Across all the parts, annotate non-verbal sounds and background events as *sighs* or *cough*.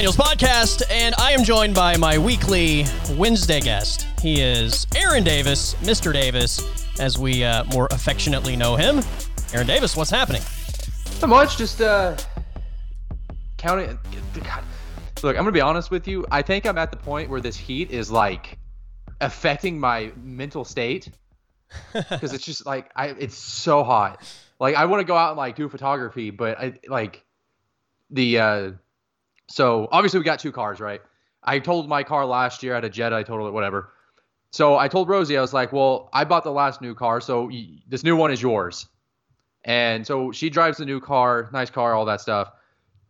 Daniels podcast, and I am joined by my weekly Wednesday guest. He is Aaron Davis, Mr. Davis, as we uh, more affectionately know him. Aaron Davis, what's happening? Not much, just uh, counting. God. Look, I'm gonna be honest with you. I think I'm at the point where this heat is like affecting my mental state *laughs* because it's just like I, it's so hot. Like I want to go out and like do photography, but I like the uh so obviously we got two cars, right? I told my car last year at a Jetta, I told her whatever. So I told Rosie, I was like, well, I bought the last new car, so y- this new one is yours. And so she drives the new car, nice car, all that stuff.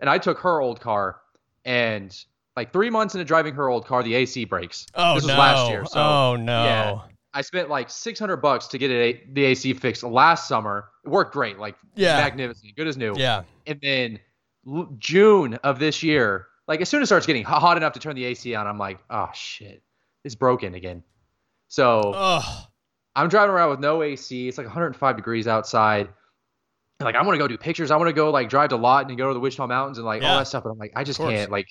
And I took her old car, and like three months into driving her old car, the AC breaks. Oh this no! was last year. So oh no! yeah. I spent like 600 bucks to get it, the AC fixed last summer. It worked great, like Yeah. magnificent, good as new. Yeah. And then June of this year, like as soon as it starts getting hot enough to turn the AC on, I'm like, oh shit, it's broken again. So Ugh. I'm driving around with no AC. It's like 105 degrees outside. And like I want to go do pictures. I want to go like drive to Lawton and go to the Wichita Mountains and like Yeah. all that stuff. But I'm like, I just can't. Like,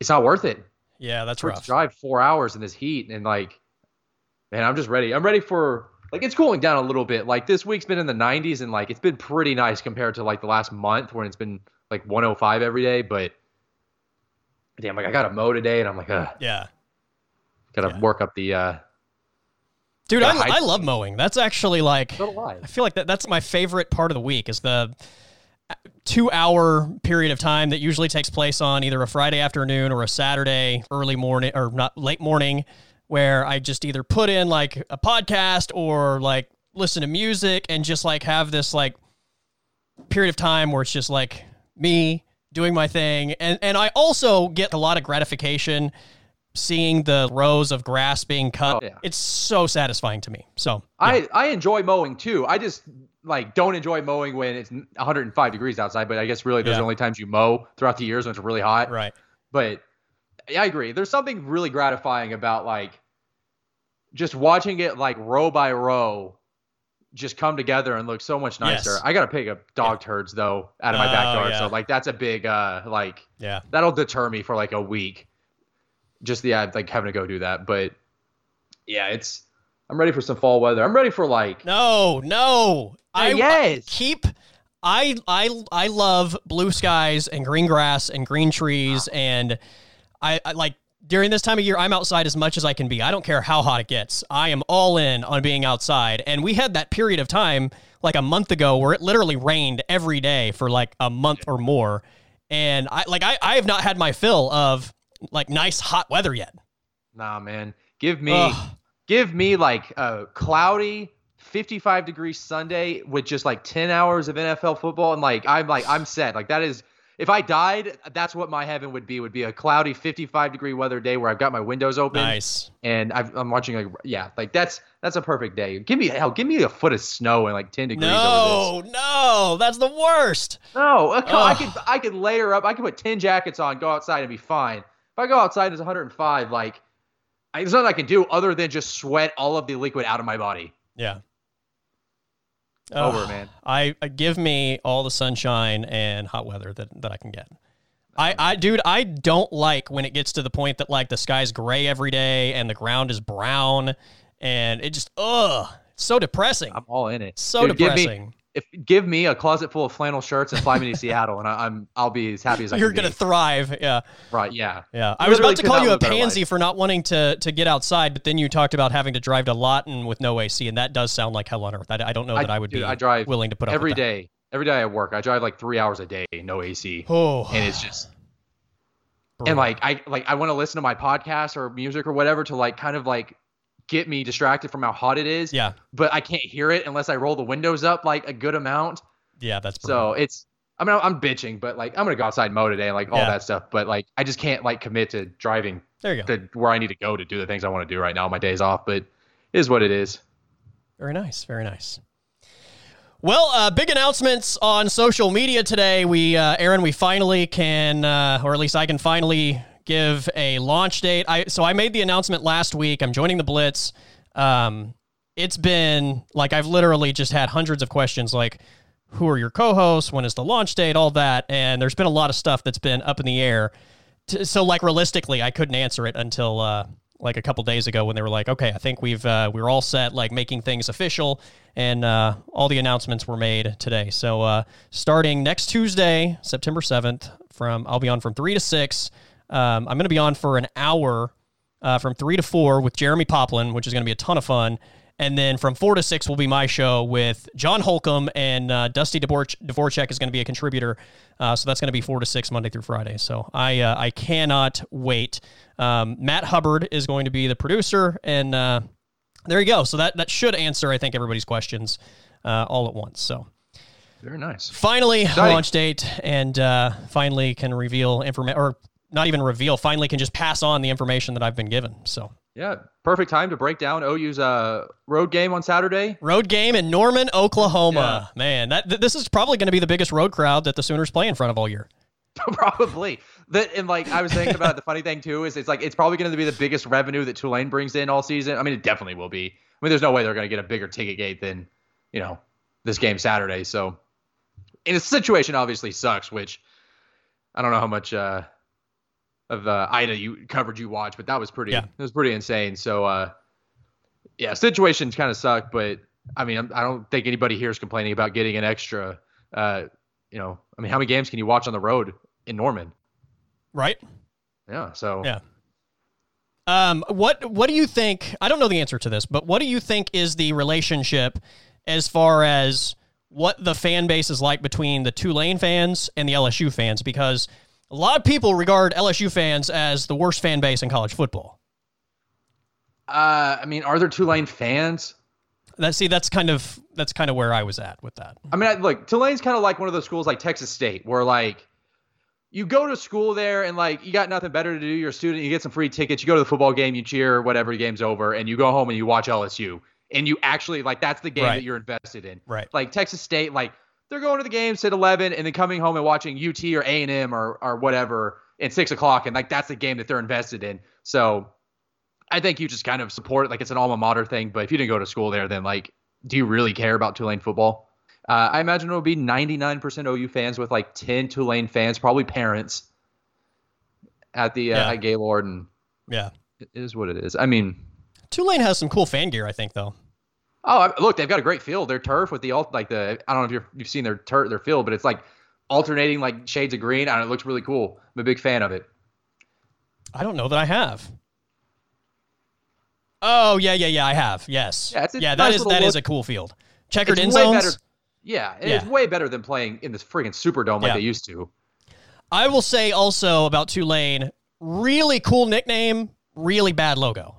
it's not worth it Yeah, that's for it rough. to drive four hours in this heat. And like, man, I'm just ready. I'm ready for like it's cooling down a little bit. Like this week's been in the 90s and like it's been pretty nice compared to like the last month when it's been like 105 every day. But damn, like I got to mow today, and I'm like, uh, Yeah, gotta Yeah. work up the. uh dude, Yeah, I, I- I love mowing. That's actually like So I. I feel like that, that's my favorite part of the week is the two hour period of time that usually takes place on either a Friday afternoon or a Saturday early morning or not late morning where I just either put in like a podcast or like listen to music and just like have this like period of time where it's just like me doing my thing and and I also get a lot of gratification seeing the rows of grass being cut. Oh, yeah. It's so satisfying to me. So I I enjoy mowing too. I just like don't enjoy mowing when it's 105 degrees outside. But I guess really those Yeah. are the only times you mow throughout the years when it's really hot. right. But yeah, I agree. There's something really gratifying about like just watching it like row by row just come together and look so much nicer. Yes. I gotta pick up dog turds though out of my Oh, backyard. yeah. So like that's a big uh like Yeah. that'll deter me for like a week. Just yeah, like having to go do that. But yeah, it's I'm ready for some fall weather. I'm ready for like No, no. I yes. keep I I I love blue skies and green grass and green trees and I, I like during this time of year I'm outside as much as I can be. I don't care how hot it gets. I am all in on being outside. And we had that period of time like a month ago where it literally rained every day for like a month or more. And I like I, I have not had my fill of like nice hot weather yet. Nah, man. Give me Ugh. give me like a cloudy 55 degree Sunday with just like 10 hours of NFL football and like I'm like I'm set. Like that is if I died, that's what my heaven would be. Would be a cloudy 55 degree weather day where I've got my windows open Nice. and I've, I'm watching like yeah, like that's that's a perfect day. Give me hell, give me a foot of snow and like 10 degrees. No, no, that's the worst. No, uh, I could I could layer up. I could put 10 jackets on, go outside and be fine. If I go outside and it's 105, like I, there's nothing I can do other than just sweat all of the liquid out of my body. Yeah. Over, Ugh. man. I, I give me all the sunshine and hot weather that, that I can get. I, I dude, I don't like when it gets to the point that like the sky's gray every day and the ground is brown and it just ugh, it's so depressing. I'm all in it. so Dude, depressing. If give me a closet full of flannel shirts and fly me to *laughs* Seattle, and I, I'm I'll be as happy as I You're gonna be. thrive. Yeah. right? Yeah. Yeah, I was about to call you a live a better pansy life. for not wanting to to get outside, but then you talked about having to drive to Lawton with no AC, and that does sound like hell on earth. I, I don't know that I, would dude, be I drive willing to put up every with that. day. Every day I work, I drive like three hours a day, no AC, Oh, and it's just *sighs* and like I like I want to listen to my podcast or music or whatever to like kind of like get me distracted from how hot it is. yeah, But I can't hear it unless I roll the windows up like a good amount. yeah, that's. So it's I mean I'm bitching, but like I'm gonna go outside and mow today and like all Yeah. that stuff. But like I just can't like commit to driving there you go. to where I need to go to do the things I want to do right now my days off. But it is what it is. Very nice. Very nice. Well, uh, big announcements on social media today. We, uh, Aaron, we finally can, uh, or at least I can finally give a launch date. I so I made the announcement last week. I'm joining the Blitz. Um, it's been like I've literally just had hundreds of questions. Like, who are your co-hosts, when is the launch date, all that, and there's been a lot of stuff that's been up in the air. So like realistically, I couldn't answer it until uh, like a couple days ago when they were like, okay, I think we've uh, we're all set, like making things official, and uh, all the announcements were made today. So uh, starting next Tuesday, September seventh, from I'll be on from three to six. Um, I'm going to be on for an hour uh, from three to four with Jeremy Poplin, which is going to be a ton of fun. And then from four to six will be my show with John Holcomb and uh, Dusty Dvorak, Dvorak is going to be a contributor. Uh, so that's going to be four to six Monday through Friday. So I uh, I cannot wait. Um, Matt Hubbard is going to be the producer, and uh, there you go. So that that should answer I think everybody's questions uh, all at once. So. Very nice. Finally, Exciting. launch date, and uh, finally can reveal information, or not even reveal. Finally, can just pass on the information that I've been given. So yeah, perfect time to break down OU's uh, road game on Saturday. Road game in Norman, Oklahoma. Yeah. Man, that th- this is probably going to be the biggest road crowd that the Sooners play in front of all year. *laughs* probably. That and like I was thinking about it, the funny thing too is it's like it's probably going to be the biggest revenue that Tulane brings in all season. I mean, it definitely will be. I mean, there's no way they're going to get a bigger ticket gate than you know this game Saturday. So, in a situation obviously sucks, which I don't know how much. uh of uh, Ida you coverage you watch, but that was pretty. Yeah. It was pretty insane. So uh, yeah, situations kind of suck, but I mean, I'm, I do not think anybody here is complaining about getting an extra. Uh, you know, I mean, how many games can you watch on the road in Norman? Right. Yeah. So yeah. Um, what what do you think? I don't know the answer to this, but what do you think is the relationship as far as what the fan base is like between the Tulane fans and the LSU fans? Because a lot of people regard LSU fans as the worst fan base in college football. Uh, I mean, are there Tulane fans? That see, that's kind of that's kind of where I was at with that. I mean, I, look, Tulane's kind of like one of those schools like Texas State, where like you go to school there and like you got nothing better to do. You're a student, you get some free tickets, you go to the football game, you cheer, whatever game's over, and you go home and you watch LSU, and you actually like that's the game right. that you're invested in. Right. Like Texas State, like they're going to the games at 11 and then coming home and watching UT or A&M or, or whatever at 6 o'clock. And like that's the game that they're invested in. So I think you just kind of support it like it's an alma mater thing. But if you didn't go to school there, then like, do you really care about Tulane football? Uh, I imagine it would be 99% OU fans with like 10 Tulane fans, probably parents at the uh, yeah. at Gaylord. And yeah, it is what it is. I mean, Tulane has some cool fan gear, I think, though. Oh, look, they've got a great field. Their turf with the alt, like the I don't know if you're, you've seen their turf their field, but it's like alternating like shades of green. and it looks really cool. I'm a big fan of it. I don't know that I have. Oh yeah, yeah, yeah. I have. Yes. Yeah, yeah. That nice is that is a cool field. Checkered in zones. Better, yeah, yeah, it's way better than playing in this friggin' Superdome like yeah. they used to. I will say also about Tulane, really cool nickname, really bad logo.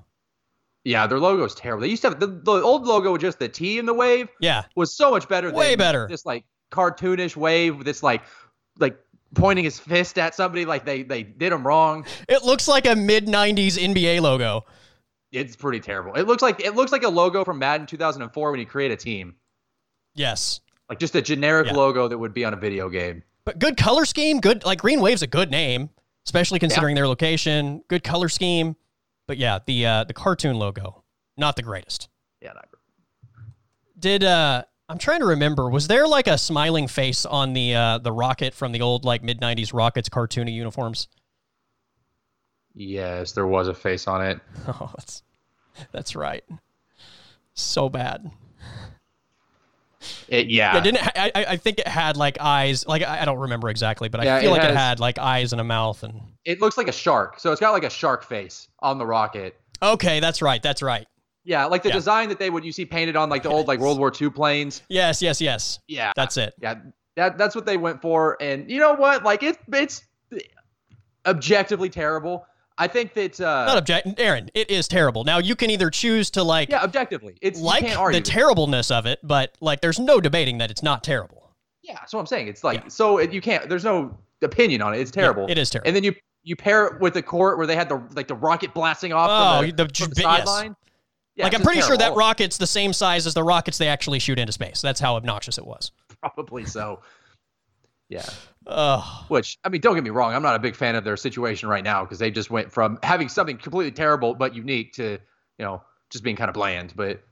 Yeah, their logo is terrible. They used to have the, the old logo with just the T in the wave. Yeah, was so much better. Way better. This like cartoonish wave with this like like pointing his fist at somebody like they they did him wrong. It looks like a mid '90s NBA logo. It's pretty terrible. It looks like it looks like a logo from Madden 2004 when you create a team. Yes. Like just a generic yeah. logo that would be on a video game. But good color scheme. Good like Green Wave's a good name, especially considering yeah. their location. Good color scheme. But yeah, the uh, the cartoon logo, not the greatest. Yeah, not great. Did uh I'm trying to remember, was there like a smiling face on the uh the rocket from the old like mid nineties Rockets cartoony uniforms? Yes, there was a face on it. *laughs* Oh, that's that's right. So bad. It, yeah. yeah didn't I, I think it had like eyes. Like I, don't remember exactly, but yeah, I feel it like has, it had like eyes and a mouth and. It looks like a shark, so it's got like a shark face on the rocket. Okay, that's right. That's right. Yeah, like the yeah. design that they would you see painted on like the old like World War II planes. Yes, yes, yes. Yeah, that's it. Yeah, that that's what they went for, and you know what? Like it, it's objectively terrible. I think that uh, not object, Aaron. It is terrible. Now you can either choose to like, yeah, objectively, it's like the terribleness of it, but like there's no debating that it's not terrible. Yeah, that's what I'm saying. It's like yeah. so it, you can't. There's no opinion on it. It's terrible. Yeah, it is terrible. And then you you pair it with the court where they had the like the rocket blasting off oh, the, the, the sideline. Yes. Yeah, like I'm pretty terrible. sure that rocket's the same size as the rockets they actually shoot into space. That's how obnoxious it was. Probably so. Yeah. Which I mean, don't get me wrong, I'm not a big fan of their situation right now because they just went from having something completely terrible but unique to you know just being kind of bland. But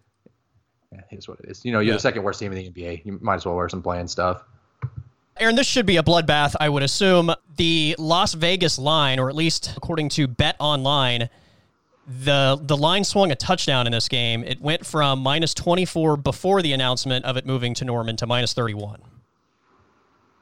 yeah, it is what it is. You know, you're Yeah. the second worst team in the NBA. You might as well wear some bland stuff. Aaron, this should be a bloodbath, I would assume. The Las Vegas line, or at least according to Bet Online, the the line swung a touchdown in this game. It went from minus 24 before the announcement of it moving to Norman to minus 31.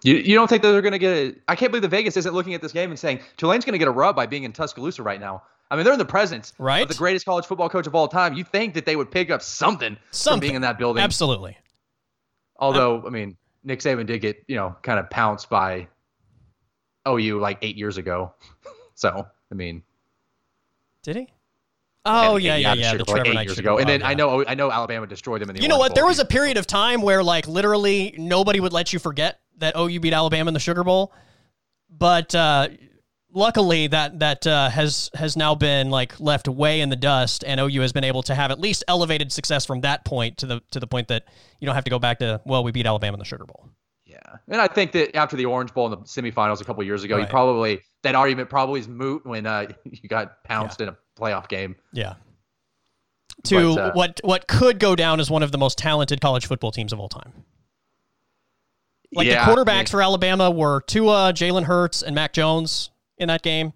You, you don't think that they're going to get a. I can't believe the Vegas isn't looking at this game and saying Tulane's going to get a rub by being in Tuscaloosa right now. I mean, they're in the presence Right. of the greatest college football coach of all time. You think that they would pick up something, Something. from being in that building. Absolutely. Although, I mean, Nick Saban did get, you know, kind of pounced by OU like eight years ago. *laughs* So, I mean, Did he? Oh and- yeah, and yeah, yeah. The Bowl, like eight Knight years ago. And Bowl, then yeah. I know I know Alabama destroyed them in the. You know what? There was a period of time where like literally nobody would let you forget that OU beat Alabama in the Sugar Bowl, but uh, luckily that that uh, has has now been like left way in the dust, and OU has been able to have at least elevated success from that point to the to the point that you don't have to go back to well we beat Alabama in the Sugar Bowl. Yeah, and I think that after the Orange Bowl in the semifinals a couple years ago, you probably that argument probably is moot when uh, *laughs* you got pounced in a playoff game. Yeah. To But, uh, what what could go down as one of the most talented college football teams of all time. Like Yeah, the quarterbacks for Alabama were Tua, Jalen Hurts, and Mac Jones in that game.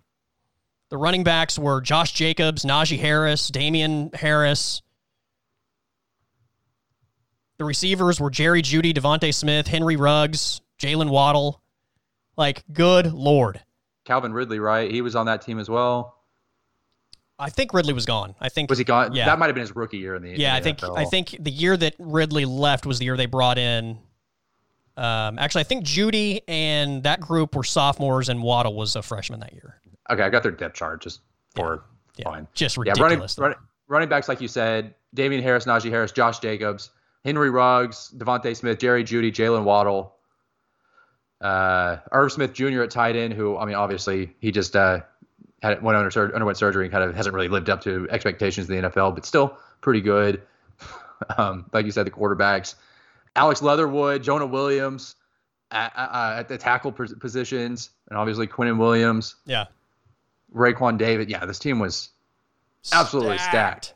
The running backs were Josh Jacobs, Najee Harris, Damien Harris. The receivers were Jerry Jeudy, DeVonta Smith, Henry Ruggs, Jaylen Waddle. Like, good lord. Calvin Ridley, right? He was on that team as well. I think Ridley was gone. I think Was he gone? Yeah. That might have been his rookie year in the. Yeah, I in the think NFL. I think the year that Ridley left was the year they brought in. Um, actually, I think Jeudy and that group were sophomores, and Waddle was a freshman that year. Okay, I got their depth chart just for Yeah, fine. just Yeah, running, ridiculous. running running backs like you said, Damien Harris, Najee Harris, Josh Jacobs, Henry Ruggs, DeVonta Smith, Jerry Jeudy, Jaylen Waddle, uh, Irv Smith Jr. at tight end, who I mean, obviously he just uh, had went under sur- underwent surgery and kind of hasn't really lived up to expectations in the NFL, but still pretty good. *laughs* um, like you said, the quarterbacks, Alex Leatherwood, Jonah Williams. At, uh, at the tackle positions, and obviously Quinnen Williams, yeah, Raquan David. Yeah, this team was Absolutely stacked.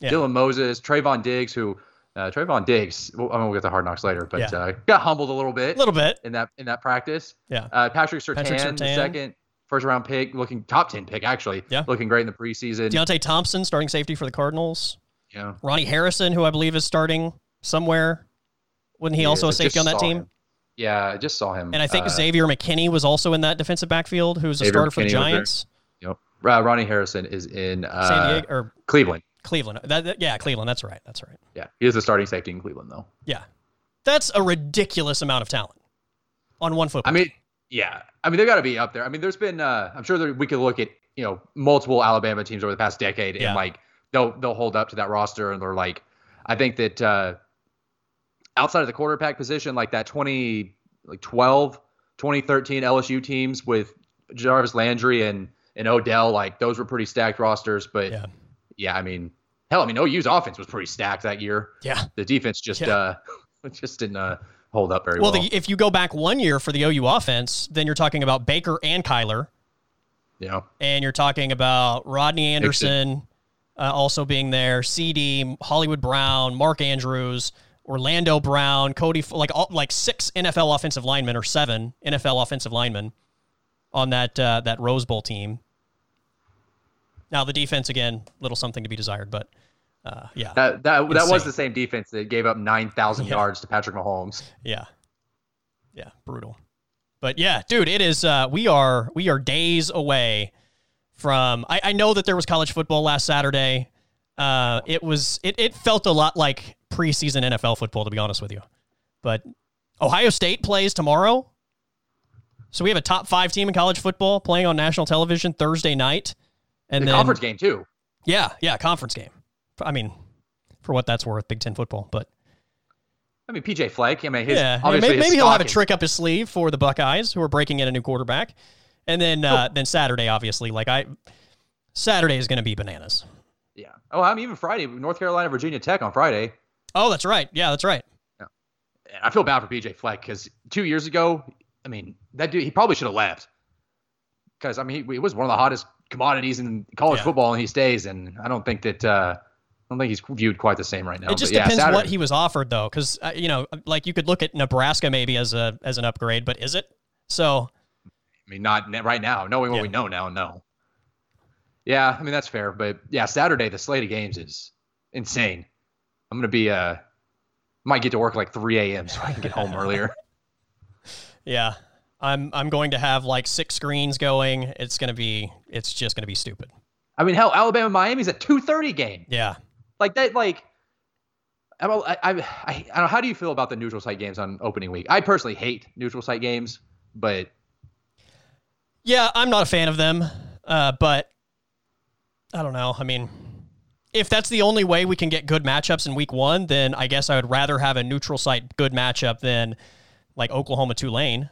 Yeah. Dylan Moses, Trevon Diggs, who uh, Trevon Diggs. Well, I mean, we'll get to hard knocks later, but Yeah. uh, got humbled a little bit a little bit. in that in that practice. Yeah, Uh, Patrick Surtain, Patrick the second first round pick, looking top ten pick actually. Yeah. looking great in the preseason. Deionte Thompson starting safety for the Cardinals. Yeah, Ronnie Harrison, who I believe is starting somewhere. Wasn't he He also a safety on that team? him. Yeah, I just saw him. And I think uh, Xavier McKinney was also in that defensive backfield, who's a Xavier starter for the McKinney. Giants. Yep. Uh, Ronnie Harrison is in uh, San Diego or Cleveland. Cleveland. That, that- yeah, Cleveland. That's right. That's right. Yeah, he is the starting safety in Cleveland though. Yeah. That's a ridiculous amount of talent on one football. I mean, yeah. I mean, they got to be up there. I mean, there's been. Uh, I'm sure that we could look at you know multiple Alabama teams over the past decade, Yeah. and like they'll they'll hold up to that roster, and they're like, I think that uh, outside of the quarterback position, like that 20 like 12, 2013 LSU teams with Jarvis Landry and and Odell, like those were pretty stacked rosters. But Yeah. yeah, I mean, hell, I mean, OU's offense was pretty stacked that year. yeah. The defense just Yeah. uh *laughs* just didn't uh, hold up very Well, well. the, if you go back one year for the OU offense, then you're talking about Baker and Kyler, Yeah, and you're talking about Rodney Anderson uh, also being there, CD, Hollywood Brown, Mark Andrews, Orlando Brown, Cody, like all, like six NFL offensive linemen or seven NFL offensive linemen on that uh, that Rose Bowl team. Now the defense again, little something to be desired, but uh, yeah, That that that was the same defense that gave up nine thousand Yeah. yards to Patrick Mahomes. Yeah. Yeah, brutal. But yeah, dude, it is uh we are we are days away from I, I know that there was college football last Saturday. Uh it was it, it felt a lot like preseason NFL football to be honest with you. But Ohio State plays tomorrow. So we have a top five team in college football playing on national television Thursday night. And the then conference game too. Yeah, yeah, conference game. I mean, for what that's worth, Big Ten football. But I mean, PJ Fleck. I mean, his yeah, obviously maybe, maybe he'll have a trick up his sleeve for the Buckeyes, who are breaking in a new quarterback, and then uh, then Saturday, obviously, like I, Saturday is going to be bananas. Yeah. Oh, I mean, even Friday, North Carolina, Virginia Tech on Friday. Oh, that's right. Yeah, that's right. And I feel bad for PJ Fleck because two years ago, I mean, that dude, he probably should have left. Because I mean, he, he was one of the hottest commodities in college Yeah. football, and he stays. And I don't think that uh, I don't think he's viewed quite the same right now. It just but yeah, depends what he was offered, though, because uh, you know, like you could look at Nebraska maybe as a as an upgrade, but is it? So I mean, not right now. Knowing what Yeah. we know now, no. Yeah, I mean that's fair, but yeah, Saturday the slate of games is insane. I'm gonna be uh, might get to work like 3 a.m. so I can get home earlier. *laughs* yeah, I'm I'm going to have like six screens going. It's gonna be it's just gonna be stupid. I mean, hell, Alabama Miami's a 2:30 game. Yeah. Like that, like. I, I, I, I don't know. How do you feel about the neutral site games on opening week? I personally hate neutral site games, but Yeah, I'm not a fan of them, uh, but I don't know. I mean, if that's the only way we can get good matchups in week one, then I guess I would rather have a neutral site good matchup than like Oklahoma Tulane.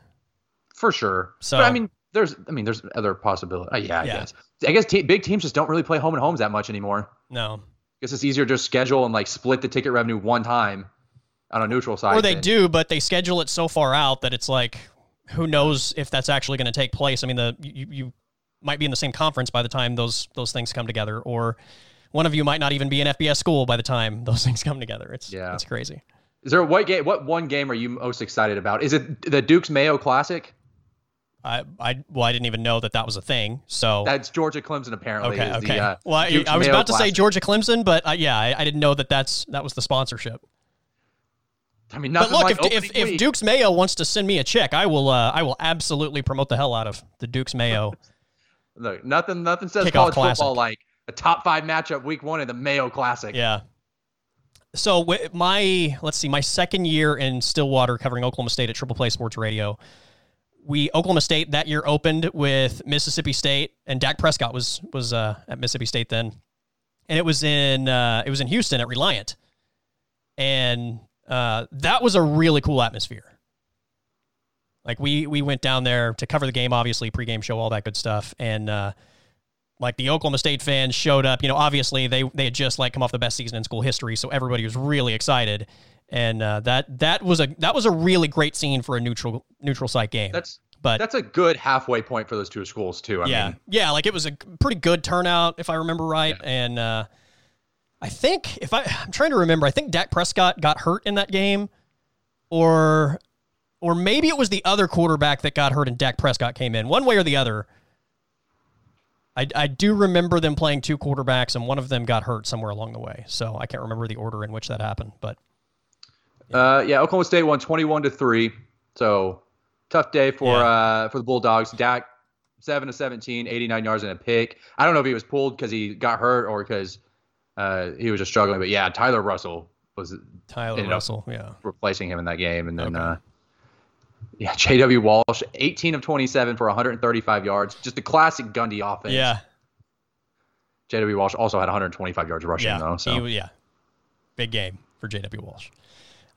for sure. So- but I mean, there's, I mean, there's other possibility. Uh, yeah, I Yeah. guess. I guess te- big teams just don't really play home and homes that much anymore. No. I guess it's easier to just schedule and like split the ticket revenue one time on a neutral site. Or they than- do, but they schedule it so far out that it's like, who knows if that's actually going to take place? I mean, the you, you might be in the same conference by the time those those things come together, or one of you might not even be in FBS school by the time *laughs* those things come together. It's Yeah. it's crazy. Is there a what game? What one game are you most excited about? Is it the Duke's Mayo Classic? I I well, I didn't even know that that was a thing. So That's Georgia Clemson apparently. okay, okay. The, uh, well, I, I was Mayo about to say Georgia Clemson, but uh, yeah, I, I didn't know that that's that was the sponsorship. I mean, But look, like if, if, if. Duke's Mayo wants to send me a check, I will uh, I will absolutely promote the hell out of the Duke's Mayo. *laughs* Look, nothing, nothing says college classic. football like a top five matchup week one in the Mayo Classic. Yeah. So my let's see, my second year in Stillwater covering Oklahoma State at Triple Play Sports Radio, we Oklahoma State that year opened with Mississippi State, and Dak Prescott was was uh, at Mississippi State then, and it was in uh, it was in Houston at Reliant, and uh, that was a really cool atmosphere. Like we we went down there to cover the game, obviously pregame show, all that good stuff, and uh, like the Oklahoma State fans showed up. You know, obviously they they had just like come off the best season in school history, so everybody was really excited, and uh, that that was a that was a really great scene for a neutral neutral site game. That's but that's a good halfway point for those two schools too. I yeah, mean, yeah, like it was a pretty good turnout if I remember right, and uh, I think if I I'm trying to remember, I think Dak Prescott got hurt in that game, or or maybe it was the other quarterback that got hurt and Dak Prescott came in. One way or the other. I, I do remember them playing two quarterbacks, and one of them got hurt somewhere along the way. So I can't remember the order in which that happened. But uh, yeah, Oklahoma State won twenty-one to three. So tough day for Yeah. uh for the Bulldogs. Dak seven to 17, 89 yards and a pick. I don't know if he was pulled because he got hurt or because uh, he was just struggling. But yeah, Tyler Russell was Tyler Russell, yeah. replacing him in that game, and then Okay. Yeah, *laughs* J.W. Walsh, 18 of 27 for 135 yards. Just a classic Gundy offense. Yeah. J.W. Walsh also had 125 yards rushing Yeah. though. So He- yeah. Big game for J.W. Walsh.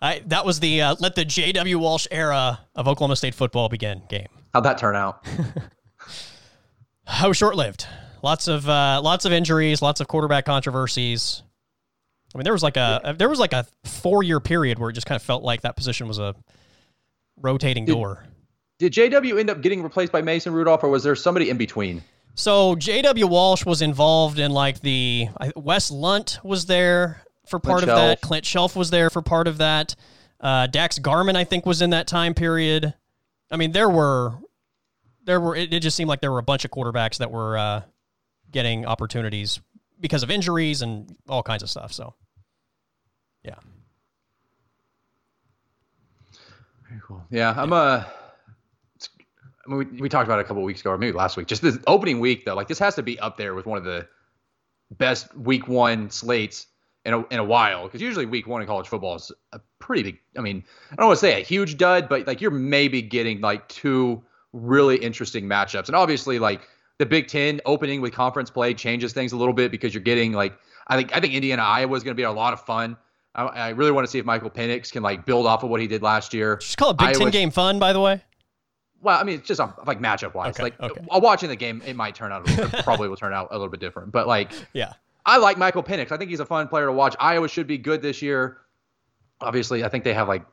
I, that was the uh, let the J.W. Walsh era of Oklahoma State football begin game. how'd that turn out? *laughs* How short lived. Lots of uh, lots of injuries, lots of quarterback controversies. I mean, there was like a there was like a four year period where it just kind of felt like that position was a rotating Did- door. Did J.W. end up getting replaced by Mason Rudolph, or was there somebody in between? So J.W. Walsh was involved in like the Wes Lunt was there for part Clint of that. Clint Chelf was there for part of that. Uh, Daxx Garman, I think, was in that time period. I mean, there were there were it, it just seemed like there were a bunch of quarterbacks that were uh, getting opportunities because of injuries and all kinds of stuff. So yeah, Very cool. Yeah, I'm uh it's- mean, we, we talked about it a couple weeks ago, or maybe last week. Just this opening week, though, like this has to be up there with one of the best week one slates in a, in a while. Because usually week one in college football is a pretty big. I mean, I don't want to say a huge dud, but like you're maybe getting like two really interesting matchups, and obviously like the Big Ten opening with conference play changes things a little bit because you're getting like I think I think Indiana Iowa is going to be a lot of fun. I, I really want to see if Michael Penix can like build off of what he did last year. just call it Big Ten game fun, by the way. Well, I mean, it's just um, like matchup wise. Okay, like okay. watching the game, it might turn out a little, *laughs* probably will turn out a little bit different. But like, Yeah, I like Michael Penix. I think he's a fun player to watch. Iowa should be good this year. Obviously, I think they have like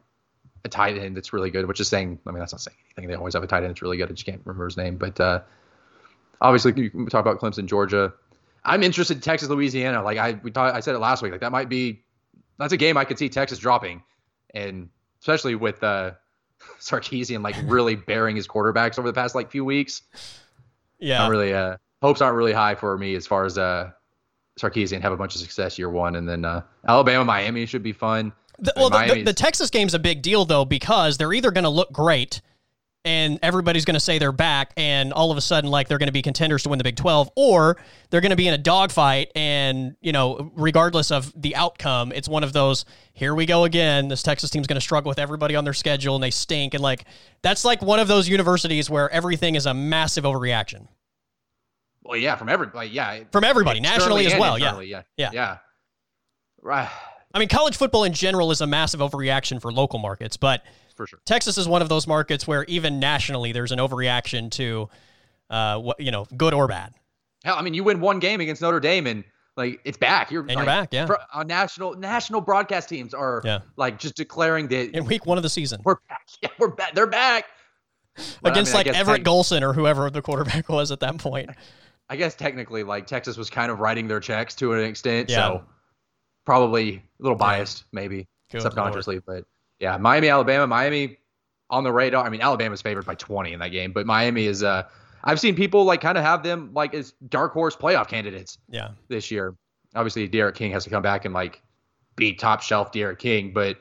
a tight end that's really good, which is saying. I mean, that's not saying anything. They always have a tight end that's really good. I just can't remember his name. But uh, obviously, you can talk about Clemson, Georgia. I'm interested in Texas, Louisiana. Like I we talked, I said it last week. Like that might be that's a game I could see Texas dropping, and especially with uh, *laughs* Sarkisian like really bearing his quarterbacks over the past like few weeks. Yeah, not really. Uh, hopes aren't really high for me as far as uh, Sarkisian have a bunch of success year one, and then uh, Alabama, Miami should be fun. The, well, the, the, the Texas game's a big deal though because they're either going to look great and everybody's going to say they're back and all of a sudden like they're going to be contenders to win the Big 12 or they're going to be in a dogfight and you know regardless of the outcome it's one of those here we go again this Texas team's going to struggle with everybody on their schedule and they stink and like that's like one of those universities where everything is a massive overreaction. Well yeah, from everybody, like yeah, from everybody nationally as well, yeah. yeah. Yeah. Yeah. Right. I mean college football in general is a massive overreaction for local markets, but for sure. Texas is one of those markets where even nationally there's an overreaction to, uh, what you know, good or bad. Hell, I mean, you win one game against Notre Dame and like it's back. You're and like, you're back, yeah. For, uh, national national broadcast teams are yeah. like just declaring that in week one of the season we're back. *laughs* Yeah, we're back. They're back against I mean, like Everett Golson or whoever the quarterback *laughs* was at that point. I guess technically, like Texas was kind of writing their checks to an extent, yeah. so probably a little biased, maybe Good subconsciously, Lord. but yeah, Miami, Alabama, Miami on the radar. I mean, Alabama's favored by 20 in that game, but Miami is. Uh, I've seen people like kind of have them like as dark horse playoff candidates. Yeah. This year, obviously, D'Eriq King has to come back and like beat top shelf D'Eriq King, but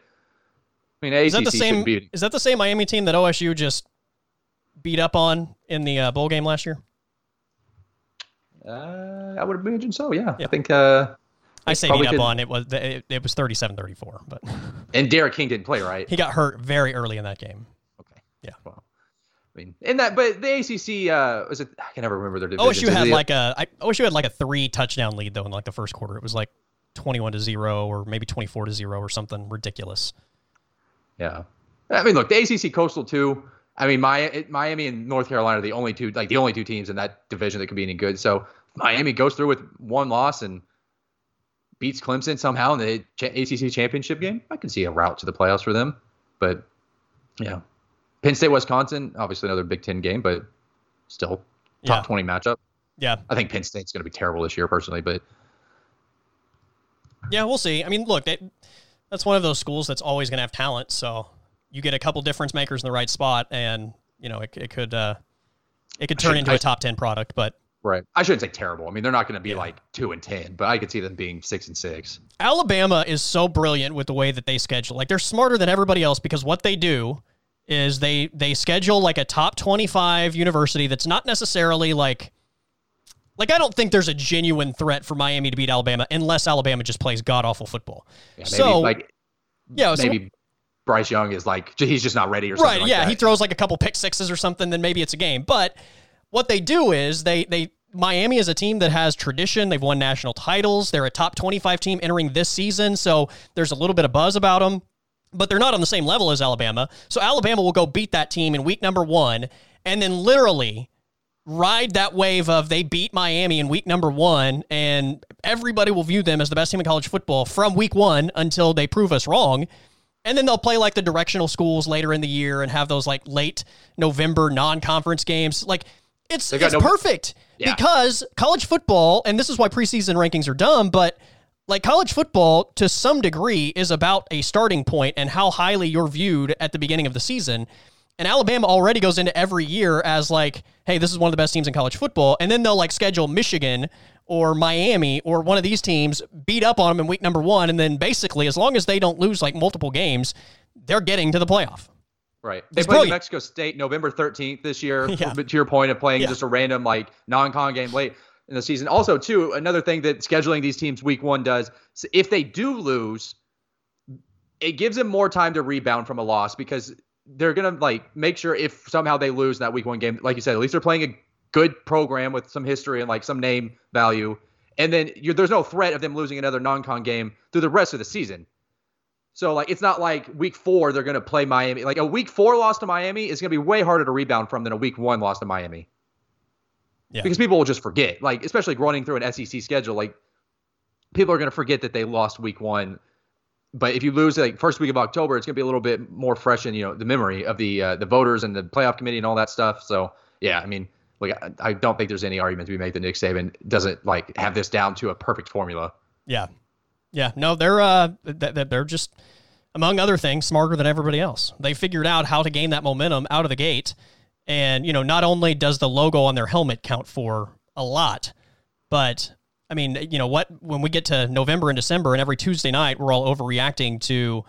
I mean, ACC is that the same? Be, is that the same Miami team that OSU just beat up on in the uh, bowl game last year? Uh, I would imagine so. Yeah, yeah. I think. Uh, I say beat up on it was it, it was 37-34, but *laughs* and D'Eriq King didn't play right. He got hurt very early in that game. Okay. Yeah. Well, I mean, in that, but the ACC uh, was it? I can never remember their division. OSU had like a I, OSU had like a three touchdown lead though in like the first quarter. It was like twenty-one to zero or maybe twenty-four to zero or something ridiculous. Yeah. I mean, look, the ACC Coastal too. I mean, Miami and North Carolina are the only two, like the only two teams in that division that could be any good. So Miami goes through with one loss and beats Clemson somehow in the ACC championship game, I can see a route to the playoffs for them. But yeah, Penn State, Wisconsin, obviously another Big Ten game, but still top yeah. 20 matchup. Yeah. I think Penn State's going to be terrible this year, personally, but. Yeah, we'll see. I mean, look, they, that's one of those schools that's always going to have talent. So you get a couple difference makers in the right spot, and, you know, it, it could. Uh, it could turn into I, a top 10 product, but Right. I shouldn't say terrible. I mean, they're not going to be yeah. like two and ten, but I could see them being six and six. Alabama is so brilliant with the way that they schedule. Like they're smarter than everybody else because what they do is they they schedule like a top twenty five university that's not necessarily like like I don't think there's a genuine threat for Miami to beat Alabama unless Alabama just plays god awful football. Yeah, so like yeah, maybe Bryce Young is like he's just not ready or something. Right. Like yeah, that. he throws like a couple pick sixes or something, then maybe it's a game. But what they do is they they Miami is a team that has tradition. They've won national titles. They're a top 25 team entering this season, so there's a little bit of buzz about them, but they're not on the same level as Alabama. So Alabama will go beat that team in week number one, and then literally ride that wave of they beat Miami in week number one, and everybody will view them as the best team in college football from week one until they prove us wrong. And then they'll play like the directional schools later in the year and have those like late November non conference games. Like, it's it's no, perfect yeah. because college football, and this is why preseason rankings are dumb, but like college football to some degree is about a starting point and how highly you're viewed at the beginning of the season. And Alabama already goes into every year as like, hey, this is one of the best teams in college football. And then they'll like schedule Michigan or Miami or one of these teams, beat up on them in week number one. And then basically, as long as they don't lose like multiple games, they're getting to the playoff. Right. They it's played Mexico State November 13th this year. *laughs* yeah. To your point of playing yeah. just a random like non-con game late in the season. Also, too, another thing that scheduling these teams week one does, if they do lose, it gives them more time to rebound from a loss because they're gonna like make sure if somehow they lose in that week one game, like you said, at least they're playing a good program with some history and like some name value. And then there's no threat of them losing another non-con game through the rest of the season. So like it's not like week four they're gonna play Miami. Like a week four loss to Miami is gonna be way harder to rebound from than a week one loss to Miami. Yeah. Because people will just forget. Like especially running through an SEC schedule, like people are gonna forget that they lost week one. But if you lose like first week of October, it's gonna be a little bit more fresh in you know the memory of the uh, the voters and the playoff committee and all that stuff. So yeah, I mean like I, I don't think there's any argument to be made that Nick Saban doesn't like have this down to a perfect formula. Yeah, yeah. No, they're uh, they're just among other things smarter than everybody else. They figured out how to gain that momentum out of the gate, and you know, not only does the logo on their helmet count for a lot, but I mean, you know what? When we get to November and December, and every Tuesday night, we're all overreacting to,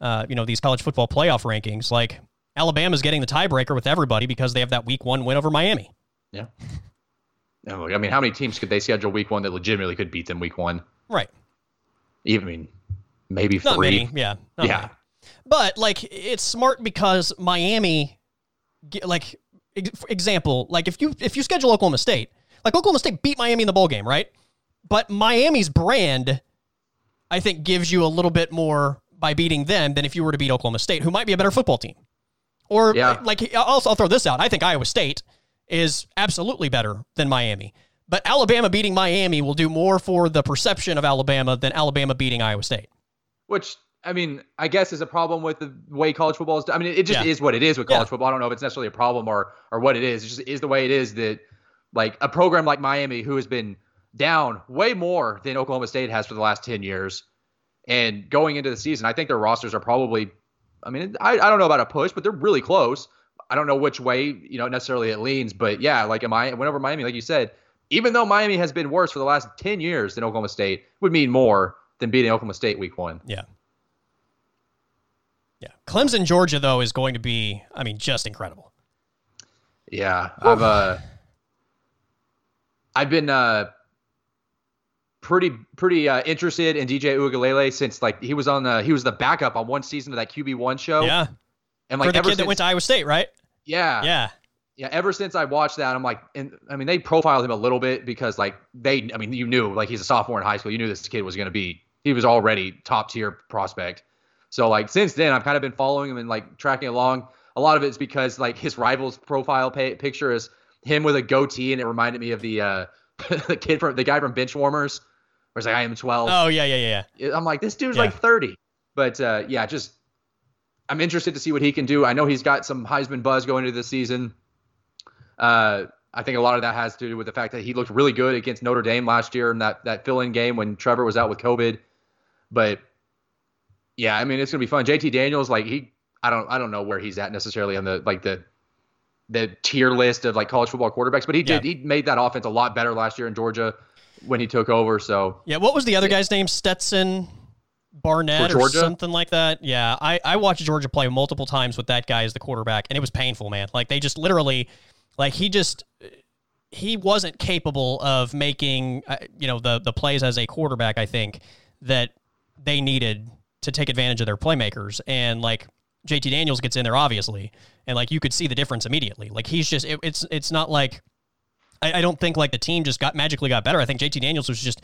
uh, you know, these college football playoff rankings. Like Alabama's getting the tiebreaker with everybody because they have that Week One win over Miami. Yeah. *laughs* I mean, how many teams could they schedule Week One that legitimately could beat them Week One? Right. Even I mean, maybe not three. Many, yeah. yeah. Many. But like, it's smart because Miami, like, example, like if you if you schedule Oklahoma State, like Oklahoma State beat Miami in the bowl game, right? But Miami's brand, I think, gives you a little bit more by beating them than if you were to beat Oklahoma State, who might be a better football team. Or yeah. like, I'll, I'll throw this out. I think Iowa State is absolutely better than Miami. But Alabama beating Miami will do more for the perception of Alabama than Alabama beating Iowa State. Which I mean, I guess is a problem with the way college football is. I mean, it just yeah. is what it is with college yeah. football. I don't know if it's necessarily a problem or or what it is. It just is the way it is that like a program like Miami, who has been down way more than Oklahoma State has for the last 10 years. And going into the season, I think their rosters are probably, I mean, I, I don't know about a push, but they're really close. I don't know which way, you know, necessarily it leans, but yeah, like am I whenever Miami, like you said, even though Miami has been worse for the last 10 years than Oklahoma State, would mean more than beating Oklahoma State week one. Yeah. Yeah. Clemson, Georgia, though, is going to be, I mean, just incredible. Yeah. I've, uh, I've been, uh, pretty pretty uh, interested in DJ Uiagalelei since like he was on the he was the backup on one season of that QB one show. Yeah, and like For the kid since, that went to Iowa State, right? Yeah, yeah, yeah. Ever since I watched that, I'm like, and I mean, they profiled him a little bit because like they, I mean, you knew like he's a sophomore in high school, you knew this kid was going to be he was already top tier prospect. So like since then, I've kind of been following him and like tracking along. A lot of it's because like his rivals profile pay, picture is him with a goatee, and it reminded me of the uh, *laughs* the kid from the guy from Benchwarmers where it's like I am 12. Oh yeah, yeah, yeah. I'm like this dude's yeah. like 30. But uh, yeah, just I'm interested to see what he can do. I know he's got some Heisman buzz going into the season. Uh, I think a lot of that has to do with the fact that he looked really good against Notre Dame last year in that that fill-in game when Trevor was out with COVID. But yeah, I mean it's gonna be fun. JT Daniels, like he, I don't, I don't know where he's at necessarily on the like the the tier list of like college football quarterbacks, but he did yeah. he made that offense a lot better last year in Georgia when he took over. So yeah, what was the other guy's name? Stetson Barnett or something like that. Yeah, I I watched Georgia play multiple times with that guy as the quarterback, and it was painful, man. Like they just literally, like he just he wasn't capable of making uh, you know the the plays as a quarterback. I think that they needed to take advantage of their playmakers and like JT Daniels gets in there obviously and like you could see the difference immediately. Like he's just it, it's it's not like I, I don't think like the team just got magically got better. I think JT Daniels was just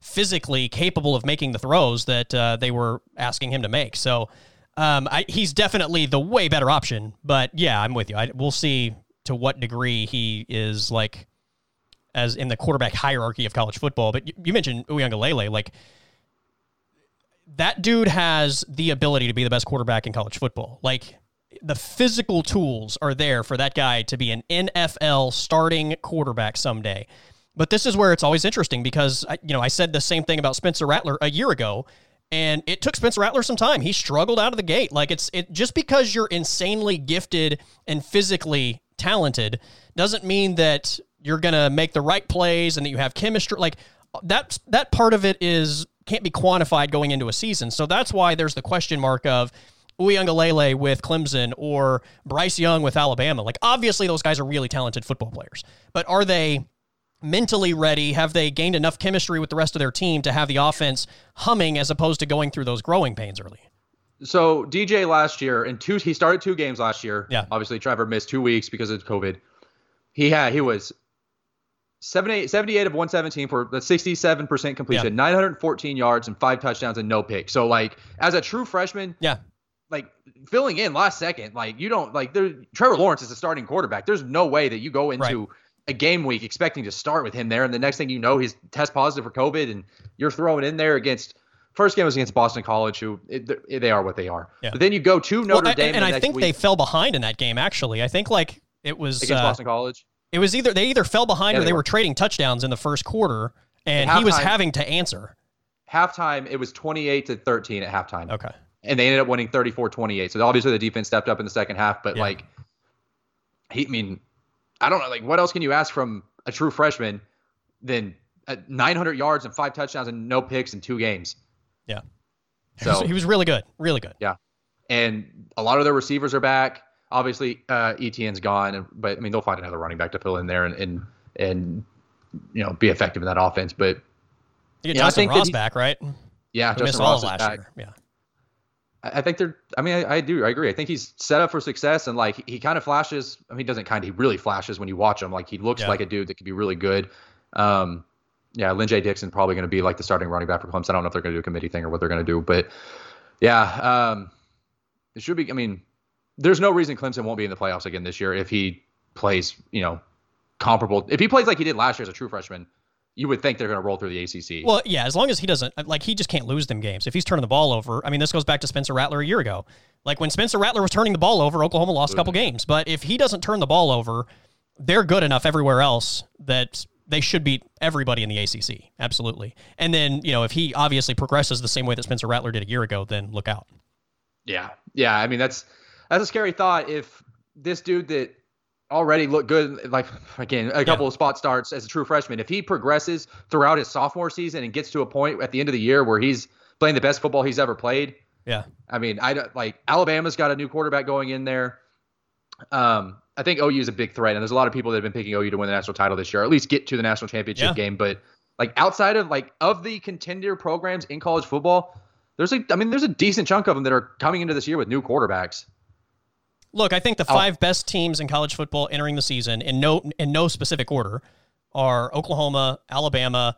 physically capable of making the throws that uh, they were asking him to make. So um, I, he's definitely the way better option. But yeah, I'm with you. I, we'll see to what degree he is like as in the quarterback hierarchy of college football. But you, you mentioned Uiagalelei, like that dude has the ability to be the best quarterback in college football. Like the physical tools are there for that guy to be an NFL starting quarterback someday. But this is where it's always interesting because you know I said the same thing about Spencer Rattler a year ago, and it took Spencer Rattler some time. He struggled out of the gate. Like it's it just because you're insanely gifted and physically talented doesn't mean that you're gonna make the right plays and that you have chemistry. Like that that part of it is can't be quantified going into a season. So that's why there's the question mark of Uiagalelei with Clemson or Bryce Young with Alabama. Like, obviously, those guys are really talented football players, but are they mentally ready? Have they gained enough chemistry with the rest of their team to have the offense humming as opposed to going through those growing pains early? So DJ last year in two, he started two games last year. Yeah. Obviously, Trevor missed two weeks because of COVID. He had he was 78, 78 of 117 for the 67% completion, yeah. 914 yards and five touchdowns and no pick. So like as a true freshman, yeah, like filling in last second, like you don't like there. Trevor Lawrence is a starting quarterback. There's no way that you go into right. a game week expecting to start with him there, and the next thing you know, he's test positive for COVID, and you're throwing in there against. First game was against Boston College, who it, they are what they are. Yeah. But then you go to Notre well, Dame, and, and I think week. they fell behind in that game. Actually, I think like it was against uh, Boston College. It was either they either fell behind Yeah, or they they were. were trading touchdowns in the first quarter, and he was having to answer. Halftime, it was 28 to 13 at halftime. Okay. and they ended up winning 34-28. So obviously the defense stepped up in the second half, but Yeah. like he I mean, I don't know like what else can you ask from a true freshman than uh, 900 yards and five touchdowns and no picks in two games. Yeah. He was, So he was really good, really good. Yeah, and a lot of their receivers are back. Obviously, uh, Etienne's gone, but I mean they'll find another running back to fill in there and and, and you know be effective in that offense. But You get Justin Ross he- back, right? yeah, missed Justin all Ross is last back. year. Yeah. I I think they're. I mean, I, I do. I agree. I think he's set up for success, and like he kind of flashes. I mean, he doesn't kind of. He really flashes when you watch him. Like he looks Yeah. like a dude that could be really good. Um, yeah, Lyn-J Dixon probably going to be like the starting running back for Clemson. I don't know if they're going to do a committee thing or what they're going to do, but yeah, um, it should be. I mean, there's no reason Clemson won't be in the playoffs again this year if he plays. You know, comparable. If he plays like he did last year as a true freshman, you would think they're going to roll through the ACC. Well, yeah, as long as he doesn't like he just can't lose them games. If he's turning the ball over, I mean, this goes back to Spencer Rattler a year ago. Like when Spencer Rattler was turning the ball over, Oklahoma lost a couple games. But if he doesn't turn the ball over, they're good enough everywhere else that they should beat everybody in the ACC. Absolutely. And then, you know, if he obviously progresses the same way that Spencer Rattler did a year ago, then look out. Yeah, yeah. I mean, that's that's a scary thought. If this dude that already looked good, like again, a couple of spot starts as a true freshman, if he progresses throughout his sophomore season and gets to a point at the end of the year where he's playing the best football he's ever played, Yeah. I mean, I like Alabama's got a new quarterback going in there. Um, I think OU is a big threat, and there's a lot of people that have been picking OU to win the national title this year, or at least get to the national championship Yeah. game. But like outside of like of the contender programs in college football, there's a I mean, there's a decent chunk of them that are coming into this year with new quarterbacks. Look, I think the Oh. five best teams in college football entering the season in no in no specific order are Oklahoma, Alabama,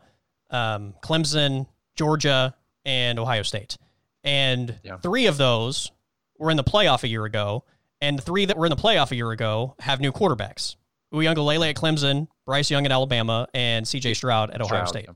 um, Clemson, Georgia, and Ohio State. And Yeah. three of those were in the playoff a year ago, and the three that were in the playoff a year ago have new quarterbacks. Uiagalelei at Clemson, Bryce Young at Alabama, and C.J. Stroud at Ohio Stroud, State.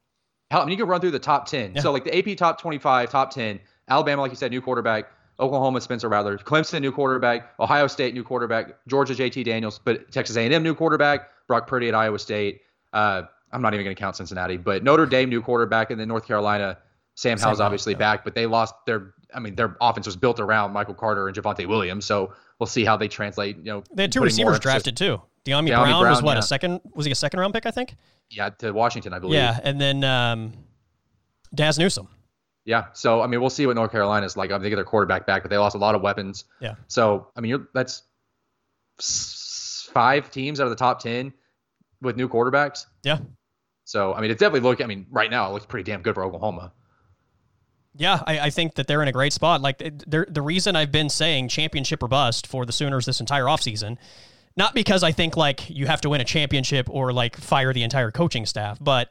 Hell, I mean, you can run through the top 10. Yeah. So, like the AP top 25, top 10, Alabama, like you said, new quarterback. Oklahoma, Spencer Rattler. Clemson, new quarterback. Ohio State, new quarterback. Georgia, JT Daniels. But Texas A&M, new quarterback. Brock Purdy at Iowa State. Uh, I'm not even going to count Cincinnati. But Notre Dame, new quarterback. And then North Carolina, Sam Sam Howell's obviously yeah. back. But they lost their, I mean, their offense was built around Michael Carter and Javonte Williams. So we'll see how they translate. You know, They had two receivers drafted too. De'Ami Dyami Brown, was what yeah. a second? Was he a second round pick? I think. Yeah, to Washington, I believe. Yeah, and then um, Dazz Newsome. Yeah. So I mean, we'll see what North Carolina's like. I think they get their quarterback back, but they lost a lot of weapons. Yeah. So I mean, you're, that's five teams out of the top ten with new quarterbacks. Yeah. So I mean, it's definitely look. I mean, right now it looks pretty damn good for Oklahoma. Yeah, I, I think that they're in a great spot. Like the reason I've been saying championship or bust for the Sooners this entire offseason, not because I think like you have to win a championship or like fire the entire coaching staff, but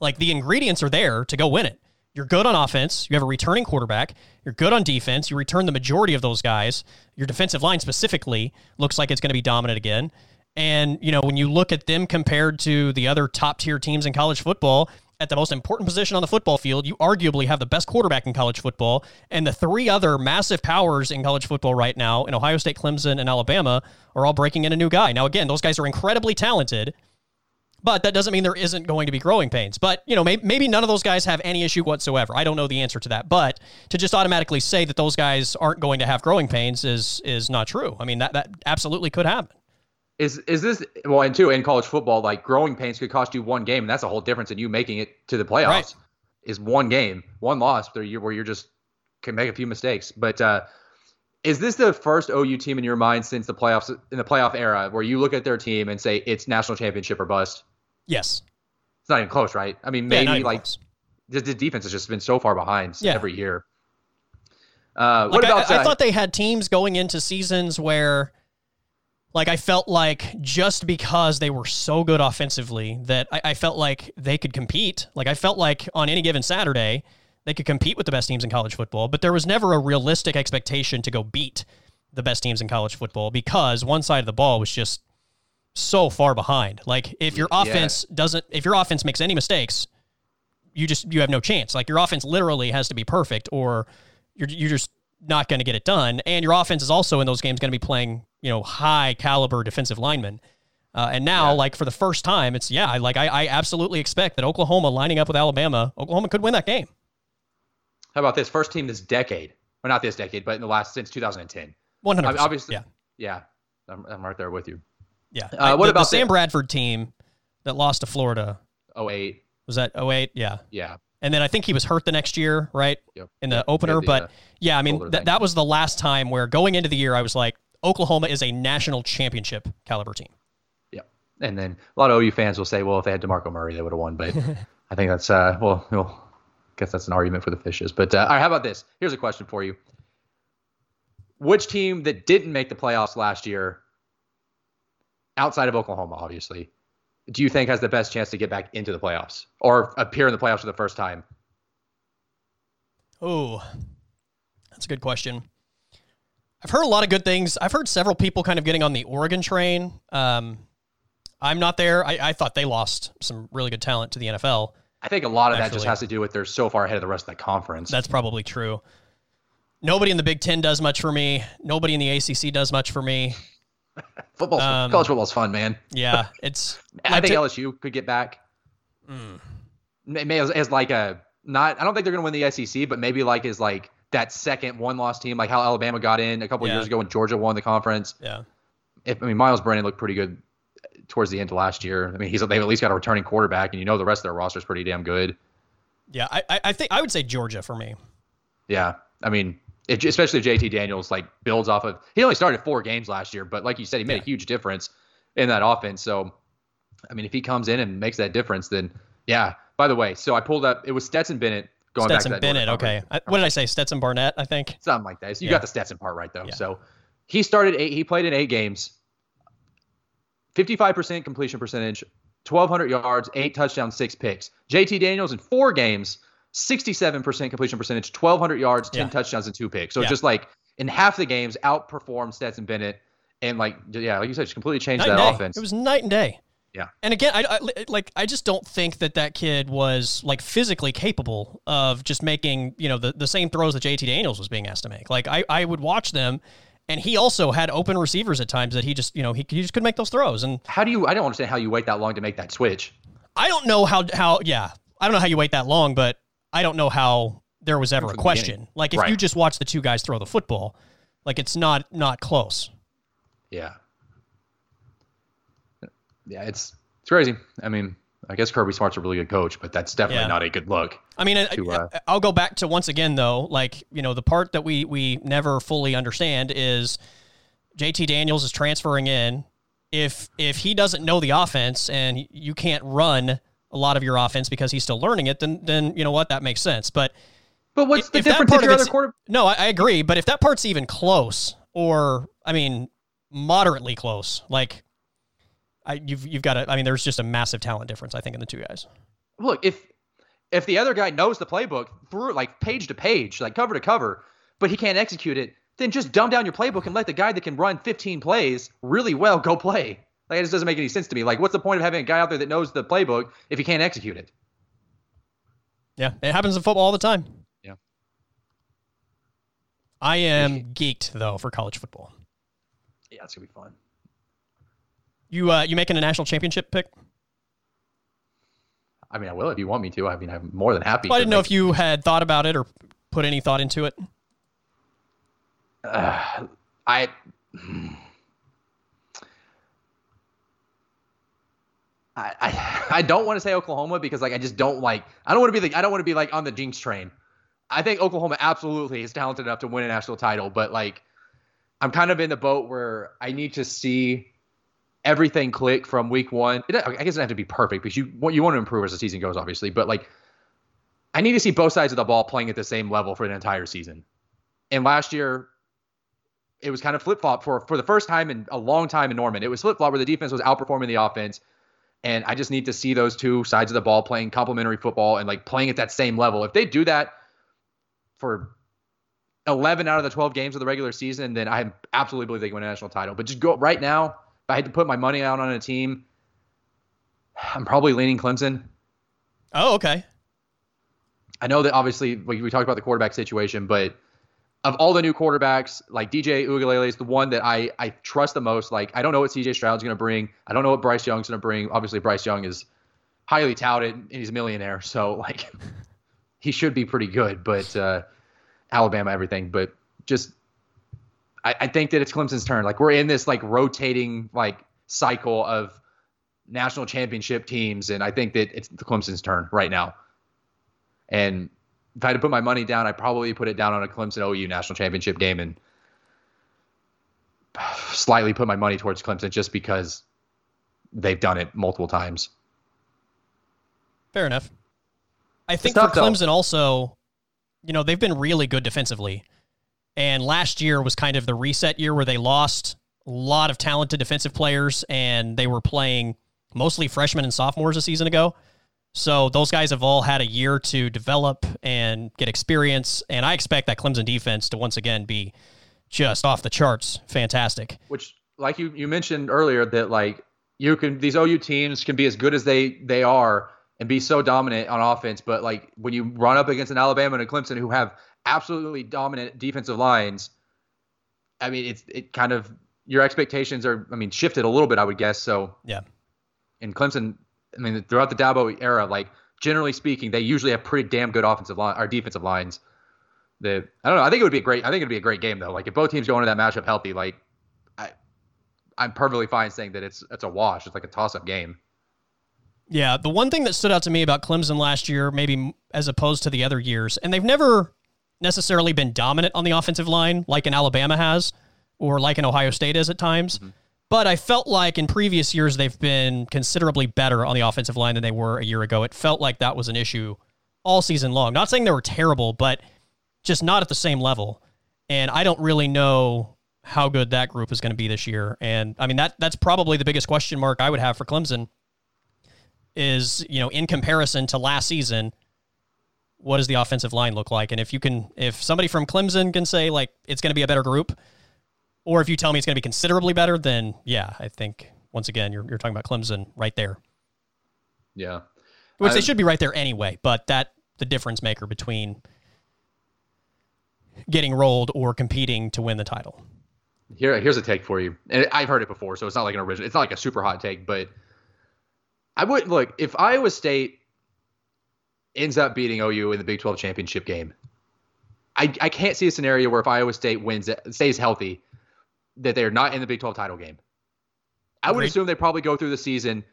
like the ingredients are there to go win it. You're good on offense. You have a returning quarterback. You're good on defense. You return the majority of those guys. Your defensive line specifically looks like it's going to be dominant again. And, you know, when you look at them compared to the other top tier teams in college football, at the most important position on the football field, you arguably have the best quarterback in college football. And the three other massive powers in college football right now, in Ohio State, Clemson, and Alabama, are all breaking in a new guy. Now, again, those guys are incredibly talented. But that doesn't mean there isn't going to be growing pains. But, you know, maybe, maybe none of those guys have any issue whatsoever. I don't know the answer to that. But to just automatically say that those guys aren't going to have growing pains is is not true. I mean, that, that absolutely could happen. Is is this well? And two in college football, like growing pains could cost you one game, and that's a whole difference in you making it to the playoffs. Right. Is one game, one loss, where you're, where you're just can make a few mistakes. But uh, is this the first OU team in your mind since the playoffs in the playoff era where you look at their team and say it's national championship or bust? Yes. It's not even close, right? I mean, maybe even like the, the defense has just been so far behind Yeah. every year. Uh, what about? I, I uh, thought they had teams going into seasons where, like, I felt like just because they were so good offensively that I, I felt like they could compete. Like, I felt like on any given Saturday, they could compete with the best teams in college football, but there was never a realistic expectation to go beat the best teams in college football because one side of the ball was just so far behind. Like, if your Yeah. offense doesn't, if your offense makes any mistakes, you just you have no chance. Like your offense literally has to be perfect, or you're you're just not going to get it done. And your offense is also in those games going to be playing you know high caliber defensive linemen. Uh, and now, Yeah. like for the first time, it's yeah, like I, I absolutely expect that Oklahoma lining up with Alabama, Oklahoma could win that game. How about this first team this decade? Well, not this decade, but in the last since 2010. One hundred. I- obviously- yeah, Yeah, I'm, I'm right there with you. yeah. Uh, what the, about the Sam Bradford team that lost to Florida? 08. Was that 08? Yeah. Yeah. And then I think he was hurt the next year, right? Yep. In the Yep. opener. Yeah, the, but uh, yeah, I mean, th- that was the last time where going into the year, I was like, Oklahoma is a national championship caliber team. Yeah. And then a lot of OU fans will say, well, if they had DeMarco Murray, they would have won. But *laughs* I think that's, uh, well, well, I guess that's an argument for the Fishes. But uh, all right, how about this? Here's a question for you. Which team that didn't make the playoffs last year, outside of Oklahoma, obviously, do you think has the best chance to get back into the playoffs or appear in the playoffs for the first time? Oh, that's a good question. I've heard a lot of good things. I've heard several people kind of getting on the Oregon train. Um, I'm not there. I, I thought they lost some really good talent to the NFL. I think a lot of that just has to do with they're so far ahead of the rest of the conference. That's probably true. Nobody in the Big Ten does much for me. Nobody in the ACC does much for me. *laughs* Football, um, college football's fun, man. *laughs* Yeah, it's. *laughs* I think LSU could get back. Mm. As, as like a not. I don't think they're going to win the SEC, but maybe like as like that second one loss team, like how Alabama got in a couple Yeah. years ago when Georgia won the conference. yeah. If I mean Myles Brennan looked pretty good towards the end of last year. I mean he's they've at least got a returning quarterback, and you know the rest of their roster is pretty damn good. Yeah, I, I- think I would say Georgia for me. Yeah, I mean. It, especially if JT Daniels like builds off of he only started four games last year, but like you said, he made Yeah. a huge difference in that offense. So, I mean, if he comes in and makes that difference, then yeah. By the way, so I pulled up it was Stetson Bennett going Stetson back to that Bennett. Okay, I, what did I say? Stetson Barnett. I think. something like that. So you Yeah. got the Stetson part right though. Yeah. So he started eight. He played in eight games. Fifty-five percent completion percentage, twelve hundred yards, eight touchdowns, six picks. JT Daniels in four games, sixty-seven percent completion percentage, twelve hundred yards, ten Yeah. touchdowns, and two picks. So just like in half the games, outperformed Stetson Bennett, and like yeah, like you said, just completely changed Night that offense. It was night and day. Yeah. And again, I, I like I just don't think that that kid was like physically capable of just making you know the, the same throws that JT Daniels was being asked to make. Like I, I would watch them, and he also had open receivers at times that he just you know he, he just couldn't make those throws. And how do you? I don't understand how you wait that long to make that switch. I don't know how how yeah I don't know how you wait that long, but I don't know how there was ever a question. beginning. Like if you just watch the two guys throw the football, like it's not not close. Yeah. Yeah, it's it's crazy. I mean, I guess Kirby Smart's a really good coach, but that's definitely Yeah. not a good look. I mean, to, uh, I, will go back to once again though, like you know, the part that we we never fully understand is JT Daniels is transferring in. If if he doesn't know the offense and you can't run a lot of your offense because he's still learning it, then then you know what that makes sense. But But what's the if difference part if your other quarter? no, I, I agree. But if that part's even close, or I mean, moderately close, like I, you've you've got to. I mean, there's just a massive talent difference. I think in the two guys. Look, if if the other guy knows the playbook through like page to page, like cover to cover, but he can't execute it, then just dumb down your playbook and let the guy that can run 15 plays really well go play. Like it just doesn't make any sense to me. Like, what's the point of having a guy out there that knows the playbook if he can't execute it? Yeah, it happens in football all the time. Yeah. I am geeked though for college football. Yeah, it's gonna be fun. You uh, you making a national championship pick? I mean, I will if you want me to. I mean, I'm more than happy. Well, I didn't know if you had thought about it or put any thought into it. Uh, I. *sighs* I, I, I don't want to say Oklahoma because like I just don't like I don't want to be the I don't want to be like on the jinx train. I think Oklahoma absolutely is talented enough to win a national title, but like I'm kind of in the boat where I need to see everything click from week one. It, I guess it doesn't have to be perfect because you want you want to improve as the season goes, obviously, but like I need to see both sides of the ball playing at the same level for an entire season. And last year, it was kind of flip flop for for the first time in a long time in Norman. It was flip flop where the defense was outperforming the offense, and I just need to see those two sides of the ball playing complementary football and like playing at that same level. If they do that for 11 out of the 12 games of the regular season, then I absolutely believe they can win a national title. But just go right now. If I had to put my money out on a team, I'm probably leaning Clemson. Oh, okay. I know that obviously we, we talked about the quarterback situation, but of all the new quarterbacks, like DJ Uiagalelei is the one that I I trust the most. Like I don't know what CJ Stroud's going to bring. I don't know what Bryce Young's going to bring. Obviously, Bryce Young is highly touted and he's a millionaire, so like *laughs* he should be pretty good. But uh, Alabama, everything. But just I, I think that it's Clemson's turn. Like we're in this like rotating like cycle of national championship teams, and I think that it's the Clemson's turn right now. And if I had to put my money down, I'd probably put it down on a Clemson OU national championship game and *sighs* slightly put my money towards Clemson just because they've done it multiple times. Fair enough. I think for Clemson though. also, you know, they've been really good defensively. And last year was kind of the reset year where they lost a lot of talented defensive players and they were playing mostly freshmen and sophomores a season ago. So those guys have all had a year to develop and get experience, and I expect that Clemson defense to once again be just off the charts, fantastic. Which, like you you mentioned earlier, that like you can these OU teams can be as good as they they are and be so dominant on offense, but like when you run up against an Alabama and a Clemson who have absolutely dominant defensive lines, I mean it's it kind of your expectations are I mean shifted a little bit, I would guess. So yeah, and Clemson I mean, throughout the Dabo era, like generally speaking, they usually have pretty damn good offensive line or defensive lines. The I don't know. I think it would be a great. I think it'd be a great game though. Like if both teams go into that matchup healthy, like I, I'm perfectly fine saying that it's it's a wash. It's like a toss up game. Yeah, the one thing that stood out to me about Clemson last year, maybe as opposed to the other years, and they've never necessarily been dominant on the offensive line like an Alabama has, or like an Ohio State is at times. Mm-hmm. But I felt like in previous years they've been considerably better on the offensive line than they were a year ago. It felt like that was an issue all season long. Not saying they were terrible, but just not at the same level. And I don't really know how good that group is going to be this year. And I mean that that's probably the biggest question mark I would have for Clemson is, you know, in comparison to last season, what does the offensive line look like? And if you can if somebody from Clemson can say like it's going to be a better group, or if you tell me it's going to be considerably better, then yeah, I think once again you're you're talking about Clemson right there. Yeah, which I, they should be right there anyway. But that the difference maker between getting rolled or competing to win the title. Here, here's a take for you, and I've heard it before, so it's not like an original. It's not like a super hot take, but I would look if Iowa State ends up beating OU in the Big 12 championship game. I, I can't see a scenario where if Iowa State wins, stays healthy, that they're not in the Big 12 title game. I would assume they probably go through the season.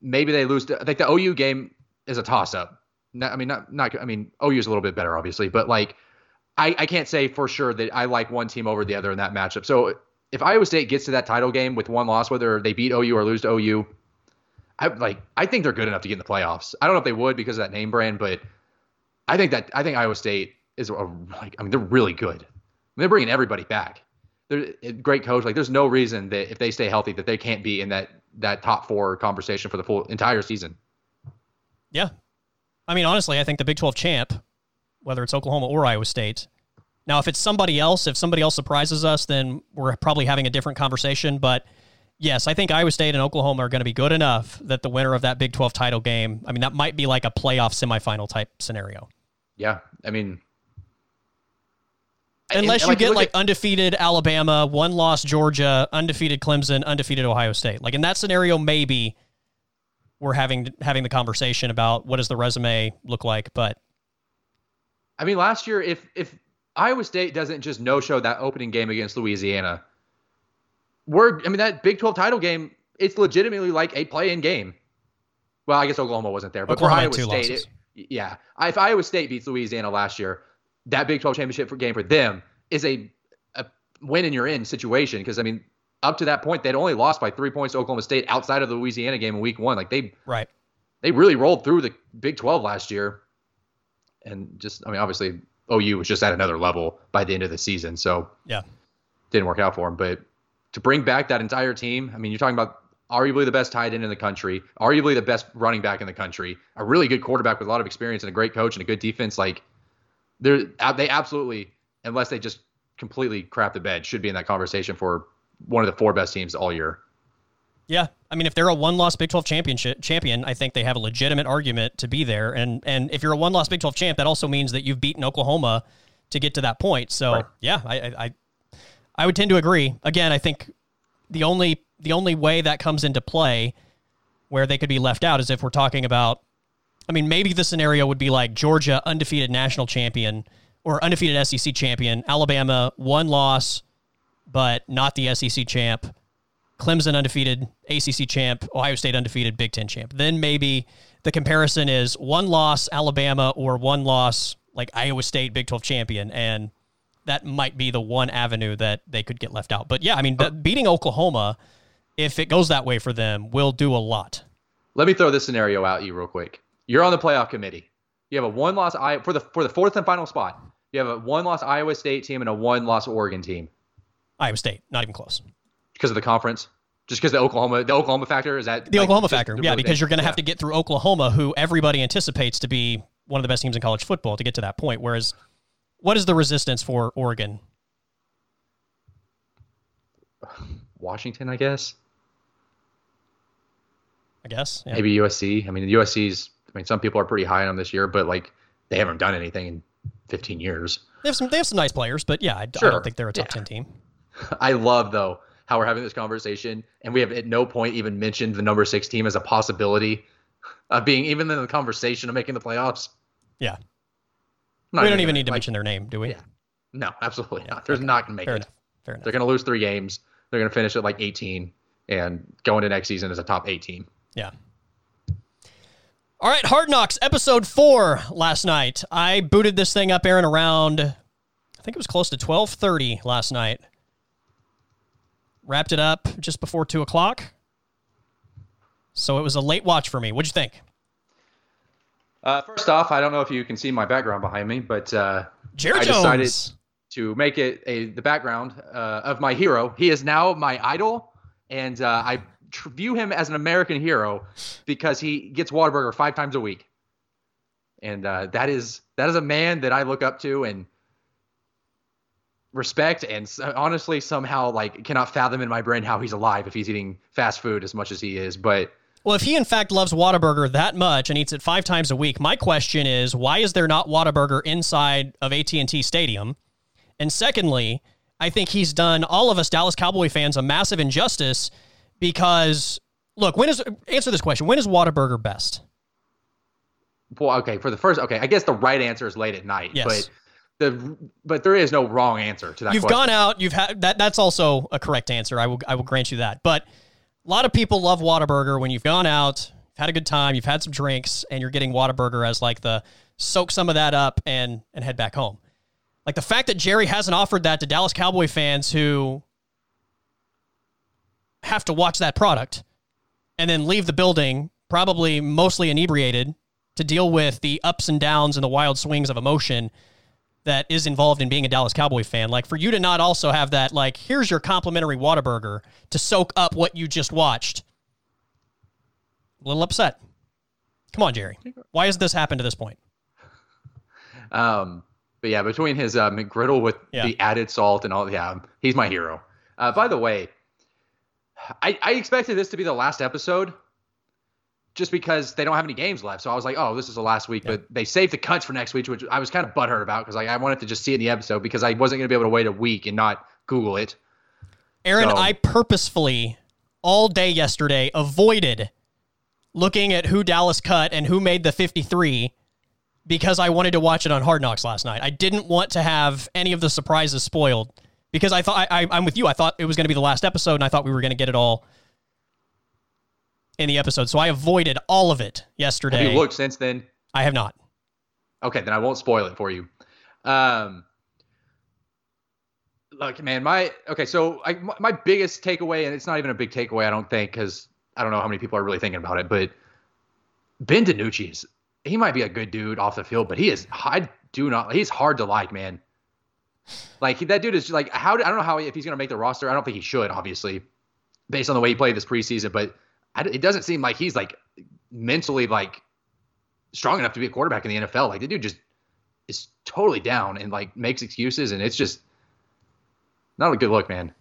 Maybe they lose. To, I think the OU game is a toss up. I mean, not not. I mean, OU is a little bit better, obviously, but like, I I can't say for sure that I like one team over the other in that matchup. So if Iowa State gets to that title game with one loss, whether they beat OU or lose to OU, I like. I think they're good enough to get in the playoffs. I don't know if they would because of that name brand, but I think that I think Iowa State is a, like. I mean, they're really good. I mean, they're bringing everybody back they're a great coach. Like there's no reason that if they stay healthy that they can't be in that that top four conversation for the full entire season. Yeah. I mean, honestly, I think the Big 12 champ, whether it's Oklahoma or Iowa State. Now, if it's somebody else, if somebody else surprises us, then we're probably having a different conversation. But yes, I think Iowa State and Oklahoma are going to be good enough that the winner of that Big 12 title game, I mean, that might be like a playoff semifinal type scenario. Yeah. I mean, Unless and, you get like at, undefeated Alabama, one loss Georgia, undefeated Clemson, undefeated Ohio State. Like in that scenario, maybe we're having having the conversation about what does the resume look like. But I mean, last year, if if Iowa State doesn't just no show that opening game against Louisiana, we're I mean that Big Twelve title game, it's legitimately like a play in game. Well, I guess Oklahoma wasn't there, but Oklahoma for Iowa State, it, yeah, if Iowa State beats Louisiana last year, that Big 12 championship game for them is a, a win and you're in situation. Because I mean, up to that point, they'd only lost by three points to Oklahoma State outside of the Louisiana game in Week One. Like they right, they really rolled through the Big 12 last year, and just I mean, obviously OU was just at another level by the end of the season. So yeah, didn't work out for them. But to bring back that entire team, I mean, you're talking about arguably the best tight end in the country, arguably the best running back in the country, a really good quarterback with a lot of experience and a great coach and a good defense. Like they're they absolutely, unless they just completely crap the bed, should be in that conversation for one of the four best teams all year. Yeah, I mean, if they're a one-loss Big 12 championship champion, I think they have a legitimate argument to be there. And and if you're a one-loss Big 12 champ, that also means that you've beaten Oklahoma to get to that point. So Right. yeah, I, I I would tend to agree. Again, I think the only the only way that comes into play where they could be left out is if we're talking about I mean, maybe the scenario would be like Georgia undefeated national champion or undefeated SEC champion, Alabama one loss but not the SEC champ. Clemson undefeated, ACC champ, Ohio State undefeated, Big Ten champ. Then maybe the comparison is one loss Alabama or one loss like Iowa State Big 12 champion. And that might be the one avenue that they could get left out. But yeah, I mean, the, oh. beating Oklahoma, if it goes that way for them, will do a lot. Let me throw this scenario out you real quick. You're on the playoff committee. You have a one loss I for the for the fourth and final spot. You have a one loss Iowa State team and a one loss Oregon team Iowa State, not even close. because of the conference. Just because the Oklahoma the Oklahoma factor is that The like, Oklahoma factor, the yeah, because big- you're going to have to get through Oklahoma, who everybody anticipates to be one of the best teams in college football to get to that point. Whereas, what is the resistance for Oregon? Washington, I guess. I guess. Yeah. Maybe USC. I mean, the USC's. I mean, some people are pretty high on them this year, but like they haven't done anything in 15 years. They have some. They have some nice players, but yeah, I, I don't think they're a top Yeah. ten team. *laughs* I love though how we're having this conversation, and we have at no point even mentioned the number six team as a possibility of being even in the conversation of making the playoffs. Yeah, Not we don't even need to like, mention their name, do we? Yeah. No, absolutely Yeah, not. They're okay. not going to make Fair it. enough. Fair enough. They're going to lose three games. They're going to finish at like 18 and go into next season as a top eight team. Yeah. All right, Hard Knocks episode four last night. I booted this thing up, Aaron, around I think it was close to twelve thirty last night. Wrapped it up just before two o'clock. So it was a late watch for me. What'd you think? Uh, first off, I don't know if you can see my background behind me, but uh, I Jones. decided to make it a the background uh, of my hero. He is now my idol, and uh, I tr- view him as an American hero because he gets Whataburger five times a week, and uh, that is that is a man that I look up to and respect, and s- honestly somehow like cannot fathom in my brain how he's alive if he's eating fast food as much as he is. But Well, if he in fact loves Whataburger that much and eats it five times a week, my question is, why is there not Whataburger inside of AT&T Stadium? And secondly, I think he's done all of us Dallas Cowboy fans a massive injustice because look, when is answer this question, when is Whataburger best? well, okay, for the first, okay, I guess the right answer is late at night. Yes. But the but there is no wrong answer to that. You've question. gone out, you've had that that's also a correct answer. I will I will grant you that. But a lot of people love Whataburger when you've gone out, you've had a good time, you've had some drinks, and you're getting Whataburger as like the soak some of that up and and head back home. Like the fact that Jerry hasn't offered that to Dallas Cowboy fans who have to watch that product and then leave the building probably mostly inebriated to deal with the ups and downs and the wild swings of emotion that is involved in being a Dallas Cowboy fan. Like for you to not also have that, like, here's your complimentary Whataburger to soak up what you just watched. A little upset. Come on, Jerry. Why has this happened to this point? Um, but yeah, between his uh, McGriddle with Yeah. the added salt and all, yeah, he's my hero. Uh, by the way, I, I expected this to be the last episode just because they don't have any games left. So I was like, oh, this is the last week. But they saved the cuts for next week, which I was kind of butthurt about because like, I wanted to just see it in the episode because I wasn't going to be able to wait a week and not Google it. Aaron, So- I purposefully all day yesterday avoided looking at who Dallas cut and who made the 53 because I wanted to watch it on Hard Knocks last night. I didn't want to have any of the surprises spoiled because I thought I, I, I'm with you. I thought it was going to be the last episode and I thought we were going to get it all in the episode. So I avoided all of it yesterday. Have you looked since then? I have not. Okay, then I won't spoil it for you. Um, look, man, my okay. So I, my, biggest takeaway, and it's not even a big takeaway, I don't think, because I don't know how many people are really thinking about it, but Ben DiNucci is he might be a good dude off the field, but he is I do not he's hard to like, man. Like that dude is just like how I don't know how if he's gonna make the roster. I don't think he should, obviously, based on the way he played this preseason. But it doesn't seem like he's like mentally like strong enough to be a quarterback in the NFL. Like the dude just is totally down and like makes excuses, and it's just not a good look, man.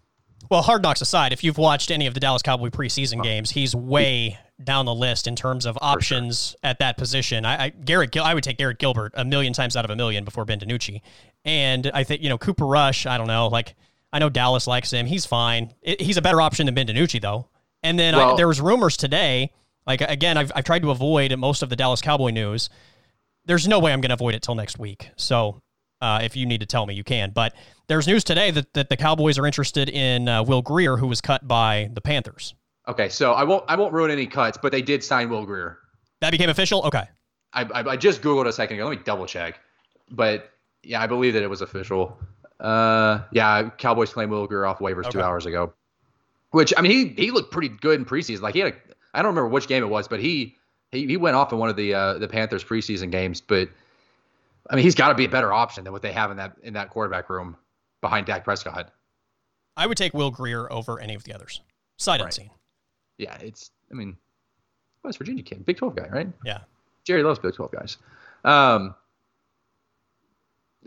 Well, Hard Knocks aside, if you've watched any of the Dallas Cowboy preseason games, he's way down the list in terms of options sure. at that position. I, I Garrett Gil- I would take Garrett Gilbert a million times out of a million before Ben DiNucci. And I think, you know, Cooper Rush, I don't know, like I know Dallas likes him. He's fine. It, he's a better option than Ben DiNucci though. And then well, I, there was rumors today, like again, I've, I've tried to avoid most of the Dallas Cowboy news. There's no way I'm going to avoid it till next week. So uh, if you need to tell me, you can. But there's news today that, that the Cowboys are interested in uh, Will Grier, who was cut by the Panthers. Okay, so I won't I won't ruin any cuts, but they did sign Will Grier. That became official. Okay. I, I, I just googled a second ago. Let me double check. But yeah, I believe that it was official. Uh, yeah, Cowboys claimed Will Grier off waivers okay. two hours ago. Which I mean, he he looked pretty good in preseason. Like he had a I don't remember which game it was, but he he, he went off in one of the uh, the Panthers preseason games. But I mean, he's got to be a better option than what they have in that in that quarterback room behind Dak Prescott. I would take Will Grier over any of the others. Sight right. unseen yeah, it's I mean, West Virginia kid, Big Twelve guy, right? Yeah. Jerry loves Big Twelve guys. Um,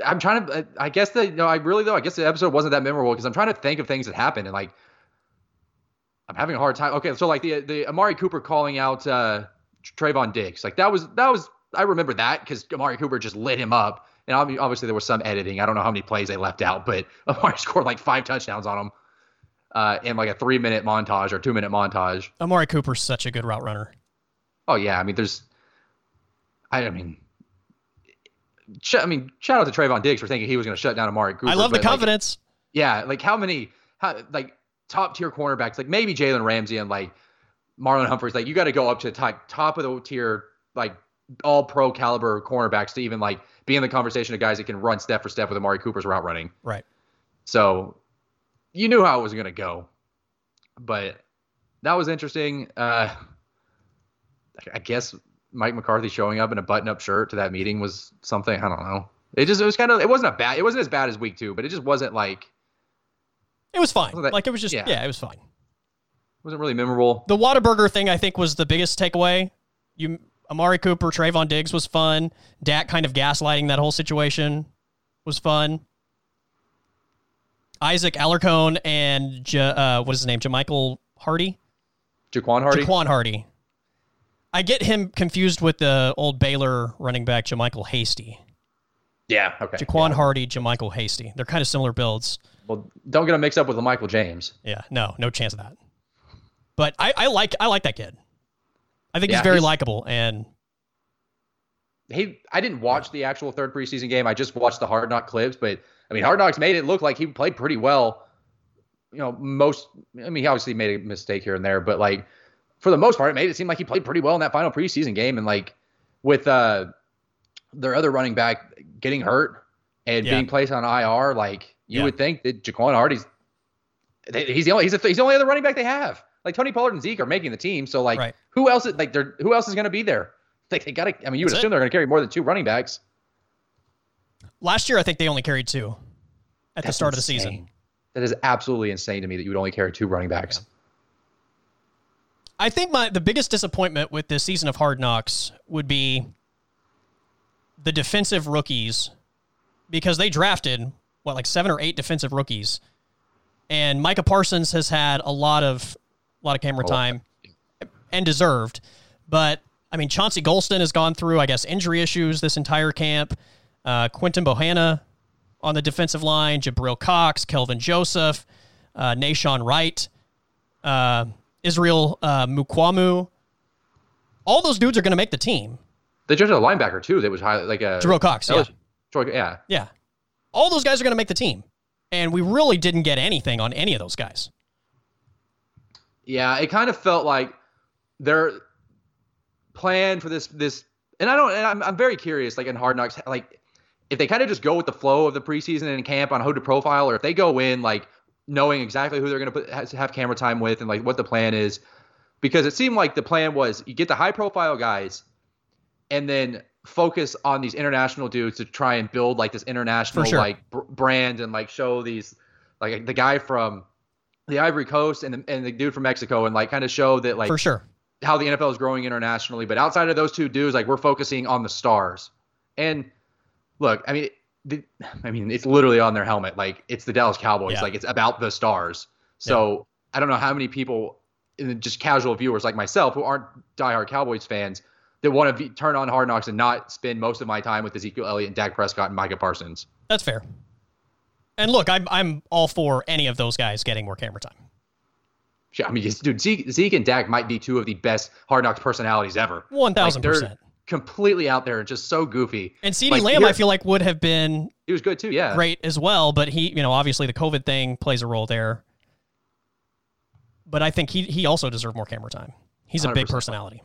I'm trying to. I guess the no, I really though. I guess the episode wasn't that memorable because I'm trying to think of things that happened and like I'm having a hard time. Okay, so like the the Amari Cooper calling out uh Trevon Diggs, like that was that was I remember that because Amari Cooper just lit him up. And obviously there was some editing. I don't know how many plays they left out, but *laughs* Amari scored like five touchdowns on him uh, in like a three minute montage or two minute montage. Amari Cooper's such a good route runner. Oh yeah, I mean, there's, I, I mean, sh- I mean, shout out to Trevon Diggs for thinking he was going to shut down Amari Cooper. I love the confidence. Like, yeah, like how many, how, like top tier cornerbacks, like maybe Jalen Ramsey and like Marlon Humphreys, like you got to go up to the top, top of the tier, like all pro caliber cornerbacks to even like be in the conversation of guys that can run step for step with Amari Cooper's route running. Right. So you knew how it was going to go, but that was interesting. Uh, I guess Mike McCarthy showing up in a button-up shirt to that meeting was something. I don't know. It just it was kind of it wasn't a bad it wasn't as bad as week two, but it just wasn't like it was fine. That, like it was just yeah. yeah, it was fine. It wasn't really memorable. The Whataburger thing I think was the biggest takeaway. You Amari Cooper, Trevon Diggs was fun. Dak kind of gaslighting that whole situation was fun. Isaac Alarcon and J- uh, what is his name? Jamichael Hardy. Jaquan Hardy. Jaquan Hardy. I get him confused with the old Baylor running back JaMycal Hasty. Yeah. Okay. Jaquan yeah. Hardy, JaMycal Hasty. They're kind of similar builds. Well, don't get them mixed up with Michael James. Yeah. No. No chance of that. But I, I like I like that kid. I think yeah, he's very likable and. He, I didn't watch the actual third preseason game. I just watched the Hard Knock clips, but I mean, Hard Knocks made it look like he played pretty well. You know, most. I mean, he obviously made a mistake here and there, but like for the most part, it made it seem like he played pretty well in that final preseason game. And like with uh their other running back getting hurt and yeah. being placed on IR, like you yeah. would think that Jaquan Hardy's he's the only he's, a, he's the only other running back they have. Like Tony Pollard and Zeke are making the team, so like right. who else? Is, like they're who else is going to be there? *laughs* Like they got to. I mean, you would That's assume it. they're going to carry more than two running backs. Last year, I think they only carried two at That's the start insane. of the season. That is absolutely insane to me that you would only carry two running backs. Yeah. I think my the biggest disappointment with this season of Hard Knocks would be the defensive rookies because they drafted what like seven or eight defensive rookies, and Micah Parsons has had a lot of a lot of camera time and deserved, but I mean Chauncey Golston has gone through I guess injury issues this entire camp. Uh, Quinton Bohanna on the defensive line, Jabril Cox, Kelvin Joseph, uh, Nahshon Wright, uh, Israel uh, Mukuamu. All those dudes are going to make the team. They just had a linebacker too. That was high, like a Jabril Cox. Yeah. Yeah. Yeah. All those guys are going to make the team, and we really didn't get anything on any of those guys. Yeah, it kind of felt like their plan for this this, and I don't. And I'm, I'm very curious. Like in Hard Knocks, like if they kind of just go with the flow of the preseason and camp on who to profile, or if they go in like knowing exactly who they're going to have camera time with and like what the plan is, because it seemed like the plan was you get the high profile guys, and then focus on these international dudes to try and build like this international sure. like b- brand and like show these like the guy from the Ivory Coast and the, and the dude from Mexico and like kind of show that like for sure how the NFL is growing internationally. But outside of those two dudes, like we're focusing on the stars and look, I mean, the, I mean, it's literally on their helmet. Like it's the Dallas Cowboys. Yeah. Like it's about the stars. So yeah. I don't know how many people just casual viewers like myself who aren't diehard Cowboys fans that want to turn on Hard Knocks and not spend most of my time with Ezekiel Elliott and Dak Prescott and Micah Parsons. That's fair. And look, I'm I'm all for any of those guys getting more camera time. Yeah, I mean, dude, Zeke, Zeke and Dak might be two of the best Hard Knocks personalities ever. One thousand like, percent. Completely out there and just so goofy. And CeeDee like, Lamb, I feel like would have been. He was good too, yeah. Great as well, but he, you know, obviously the COVID thing plays a role there. But I think he he also deserved more camera time. He's a 100%. big personality.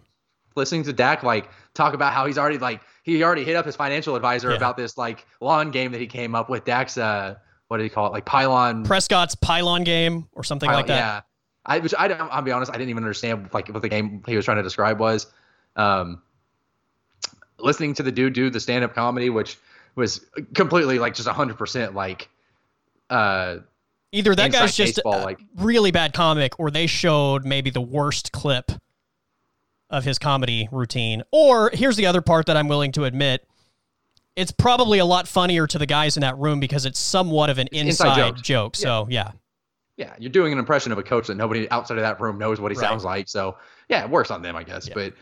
Listening to Dak like talk about how he's already like he already hit up his financial advisor yeah. about this like lawn game that he came up with. Dak's uh what do you call it? Like pylon Prescott's pylon game or something pylon, like that. Yeah. I which I I'll be honest, I didn't even understand like what the game he was trying to describe was. Um, listening to the dude do the stand up comedy, which was completely like just hundred percent like uh either that guy's just baseball, a like, really bad comic or they showed maybe the worst clip of his comedy routine. Or here's the other part that I'm willing to admit. It's probably a lot funnier to the guys in that room because it's somewhat of an inside, inside joke. So yeah yeah, you're doing an impression of a coach that nobody outside of that room knows what he right. sounds like. So yeah, it works on them, I guess. Yeah. But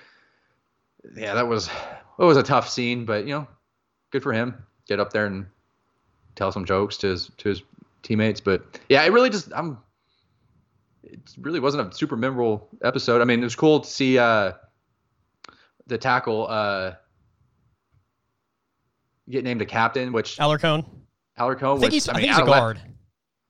yeah, that was it was a tough scene, but you know, good for him. Get up there and tell some jokes to his to his teammates. But yeah, it really just I'm it really wasn't a super memorable episode. I mean, it was cool to see uh the tackle uh get named a captain, which Alarcon. Alarcon, I think which he's, I, I mean, he's a guard. Left,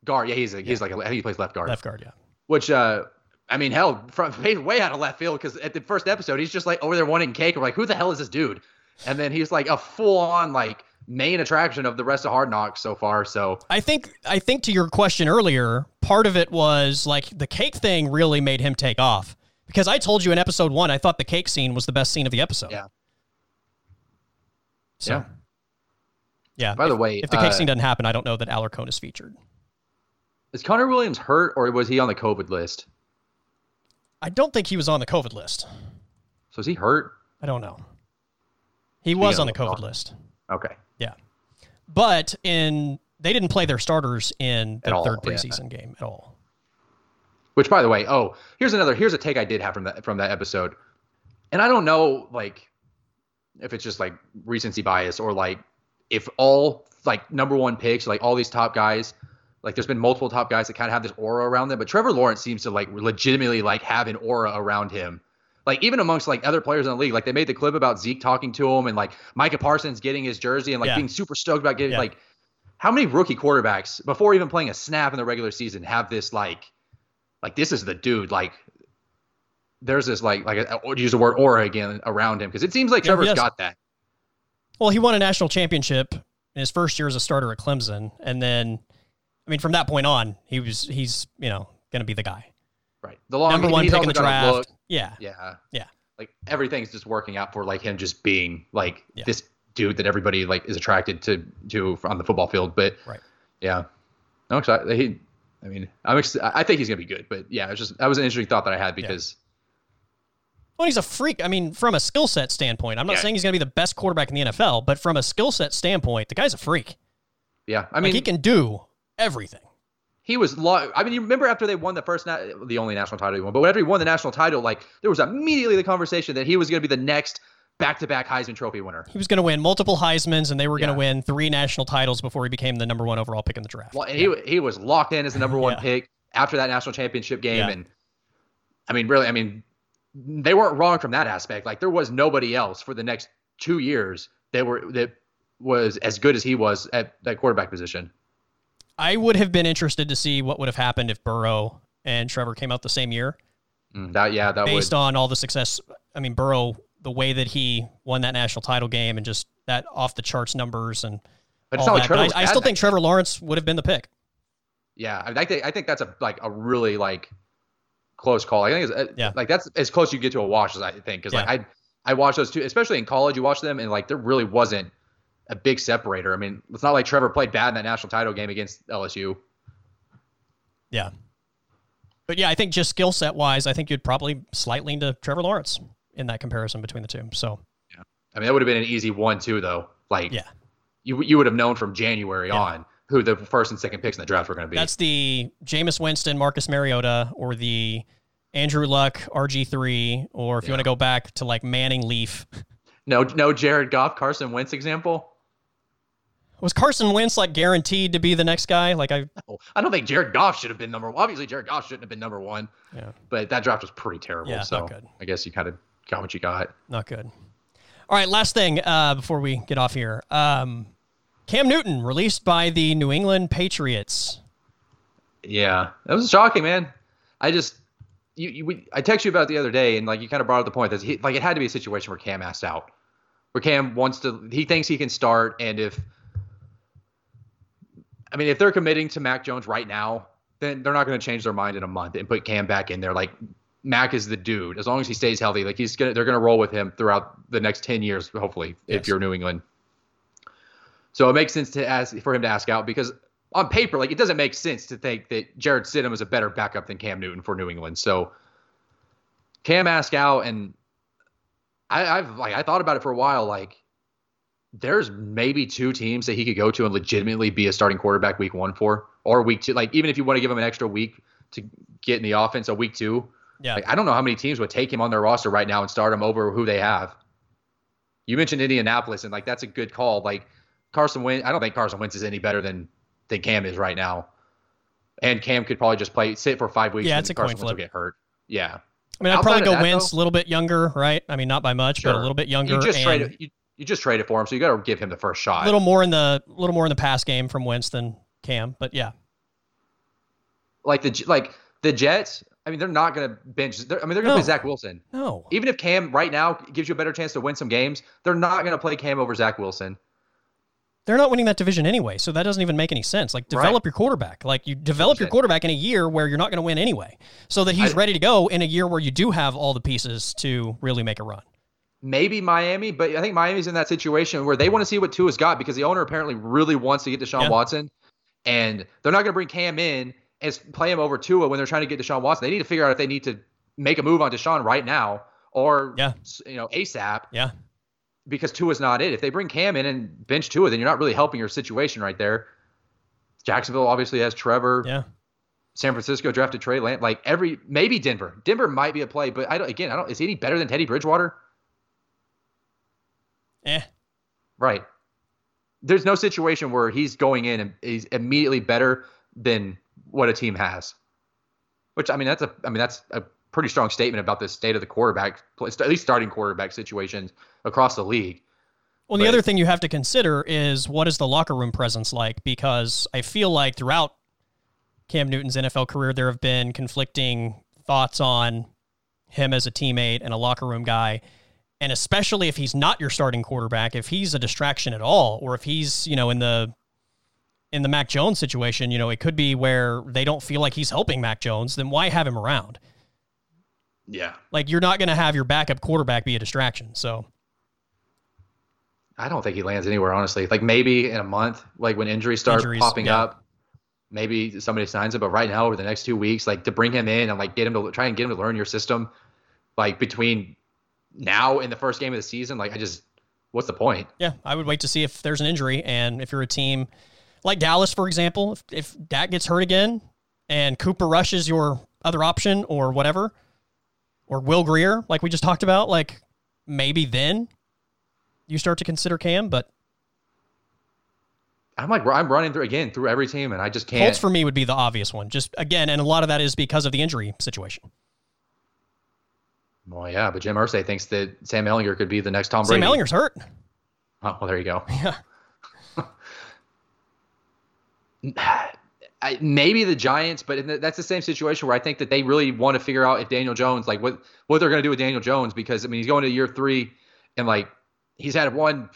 guard. Yeah, he's a, he's like a, I think he plays left guard. Left guard, yeah. Which uh, I mean, hell, from *laughs* way out of left field because at the first episode he's just like over there wanting cake. We're like, who the hell is this dude? And then he's like a full on like main attraction of the rest of Hard Knocks so far. So I think I think to your question earlier, part of it was like the cake thing really made him take off because I told you in episode one I thought the cake scene was the best scene of the episode. Yeah. So, yeah. Yeah. By the way, if the cake uh, scene doesn't happen, I don't know that Alarcon is featured. Is Connor Williams hurt or was he on the COVID list? I don't think he was on the COVID list. So is he hurt? I don't know. He was on the COVID list. Okay. But in they didn't play their starters in the third preseason yeah. game at all. Which by the way, oh, here's another here's a take I did have from that from that episode. And I don't know like if it's just like recency bias or like if all like number one picks, like all these top guys like there's been multiple top guys that kind of have this aura around them, but Trevor Lawrence seems to like legitimately like have an aura around him. Like even amongst like other players in the league, like they made the clip about Zeke talking to him and like Micah Parsons getting his jersey and like yeah. being super stoked about getting yeah. like how many rookie quarterbacks before even playing a snap in the regular season have this like like this is the dude like there's this like like a, use the word aura again around him because it seems like Trevor's got that. Well, he won a national championship in his first year as a starter at Clemson, and then I mean, from that point on, he was he's you know going to be the guy. Right. The long, number one pick in the draft. Look, yeah. Yeah. Yeah. Like everything's just working out for like him just being like yeah. this dude that everybody like is attracted to to on the football field. But right. Yeah. I'm excited. He, I mean, I'm ex- I think he's gonna be good. But yeah, it's just that was an interesting thought that I had because. Yeah. Well, he's a freak. I mean, from a skill set standpoint, I'm not yeah. saying he's going to be the best quarterback in the NFL, but from a skill set standpoint, the guy's a freak. Yeah, I mean, like he can do everything. He was long. I mean, you remember after they won the first, na- the only national title he won, but whenever he won the national title, like there was immediately the conversation that he was going to be the next back-to-back Heisman Trophy winner. He was going to win multiple Heisman's, and they were going to win three national titles before he became the number one overall pick in the draft. Well, yeah. he he was locked in as the number one yeah. pick after that national championship game, and I mean, really, I mean, they weren't wrong from that aspect. Like there was nobody else for the next two years that were that was as good as he was at that quarterback position. I would have been interested to see what would have happened if Burrow and Trevor came out the same year. Mm, that yeah, that based would. on all the success. I mean, Burrow, the way that he won that national title game and just that off the charts numbers and. But it's not like Trevor. I, I, still think Trevor Lawrence would have been the pick. Yeah, I think I think that's a like a really like close call. I think it's uh, yeah. like that's as close you get to a wash as I think because yeah. like I I watched those two, especially in college. You watch them and like there really wasn't a big separator. I mean, it's not like Trevor played bad in that national title game against LSU. Yeah. But yeah, I think just skill set wise, I think you'd probably slightly into Trevor Lawrence in that comparison between the two. So, yeah. I mean, that would have been an easy one, too, though. Like, yeah. You, you would have known from January yeah. on who the first and second picks in the draft were going to be. That's the Jameis Winston, Marcus Mariota, or the Andrew Luck, RG3, or if you want to go back to like Manning Leaf. No, no Jared Goff, Carson Wentz example. Was Carson Wentz like guaranteed to be the next guy? Like I Oh, I don't think Jared Goff should have been number one. Obviously, Jared Goff shouldn't have been number one, yeah, but that draft was pretty terrible. Yeah, so not good. I guess you kind of got what you got. not good. All right, last thing uh, before we get off here. Um, Cam Newton released by the New England Patriots. Yeah, that was shocking, man. I just you, you we, I texted you about it the other day, and like you kind of brought up the point that he, like it had to be a situation where Cam asked out, where Cam wants to, he thinks he can start, and if I mean if they're committing to Mac Jones right now, then they're not going to change their mind in a month and put Cam back in there. Like Mac is the dude. As long as he stays healthy, like he's gonna, they're gonna roll with him throughout the next ten years, hopefully, Yes. if you're New England. So it makes sense to ask for him to ask out because on paper, like it doesn't make sense to think that Jarrett Stidham is a better backup than Cam Newton for New England. So Cam ask out, and I, I've like I thought about it for a while. Like there's maybe two teams that he could go to and legitimately be a starting quarterback week one for, or week two. Like even if you want to give him an extra week to get in the offense, a week two. Yeah, Like I don't know how many teams would take him on their roster right now and start him over who they have. You mentioned Indianapolis, and like that's a good call. Like Carson Wentz, I don't think Carson Wentz is any better than than Cam is right now. And Cam could probably just play sit for five weeks. Yeah, and it's a Carson coin Wentz will flip. get hurt. Yeah, I mean, I'd outside probably go that, Wentz though- a little bit younger, right? I mean, not by much, but a little bit younger. you just and traded you, you just traded for him, so you got to give him the first shot. a little more in the little more in the pass game from Wentz than Cam, but yeah, like the like the Jets. I mean, they're not going to bench. they're- I mean, they're going to No. play Zach Wilson. no, Even if Cam right now gives you a better chance to win some games, they're not going to play Cam over Zach Wilson. they're not winning that division anyway, so that doesn't even make any sense. Like, develop your quarterback. Like, you develop your quarterback in a year where you're not going to win anyway, so that he's I- ready to go in a year where you do have all the pieces to really make a run. Maybe Miami, but I think Miami's in that situation where they want to see what Tua's got because the owner apparently really wants to get Deshaun Yeah. Watson, and they're not going to bring Cam in and play him over Tua when they're trying to get Deshaun Watson. They need to figure out if they need to make a move on Deshaun right now or Yeah. you know ASAP Yeah, because Tua's not it. If they bring Cam in and bench Tua, then you're not really helping your situation right there. Jacksonville obviously has Trevor. yeah. San Francisco drafted Trey Lance. Like every maybe Denver. Denver might be a play, but I don't. Again, I don't. Is he any better than Teddy Bridgewater? Eh. Right. There's no situation where he's going in and he's immediately better than what a team has. Which I mean, that's a I mean that's a pretty strong statement about the state of the quarterback, at least starting quarterback situations across the league. Well, the other thing you have to consider is what is the locker room presence like? Because I feel like throughout Cam Newton's NFL career, there have been conflicting thoughts on him as a teammate and a locker room guy. And especially if he's not your starting quarterback, if he's a distraction at all, or if he's, you know, in the in the Mac Jones situation, you know, it could be where they don't feel like he's helping Mac Jones, then why have him around? Yeah. Like you're not going to have your backup quarterback be a distraction. So, I don't think he lands anywhere, honestly. Like maybe in a month, like when injuries start Injuries, popping yeah. up, maybe somebody signs him. But right now, over the next two weeks, like to bring him in and like get him to try and get him to learn your system, like between now in the first game of the season, like I just, what's the point? Yeah, I would wait to see if there's an injury, and if you're a team like Dallas, for example, if, if Dak gets hurt again, and Cooper Rush is your other option, or whatever, or Will Grier, like we just talked about, like maybe then you start to consider Cam. But I'm like I'm running through again through every team, and I just can't. Colts for me would be the obvious one. Just again, and a lot of that is because of the injury situation. Well, yeah, but Jim Irsay thinks that Sam Ehlinger could be the next Tom Brady. Sam Ehlinger's hurt. Oh, well, there you go. *laughs* Yeah, *laughs* I, maybe the Giants, but in- that's the same situation where I think that they really want to figure out if Daniel Jones, like what what they're going to do with Daniel Jones, because I mean he's going to year three, and like he's had one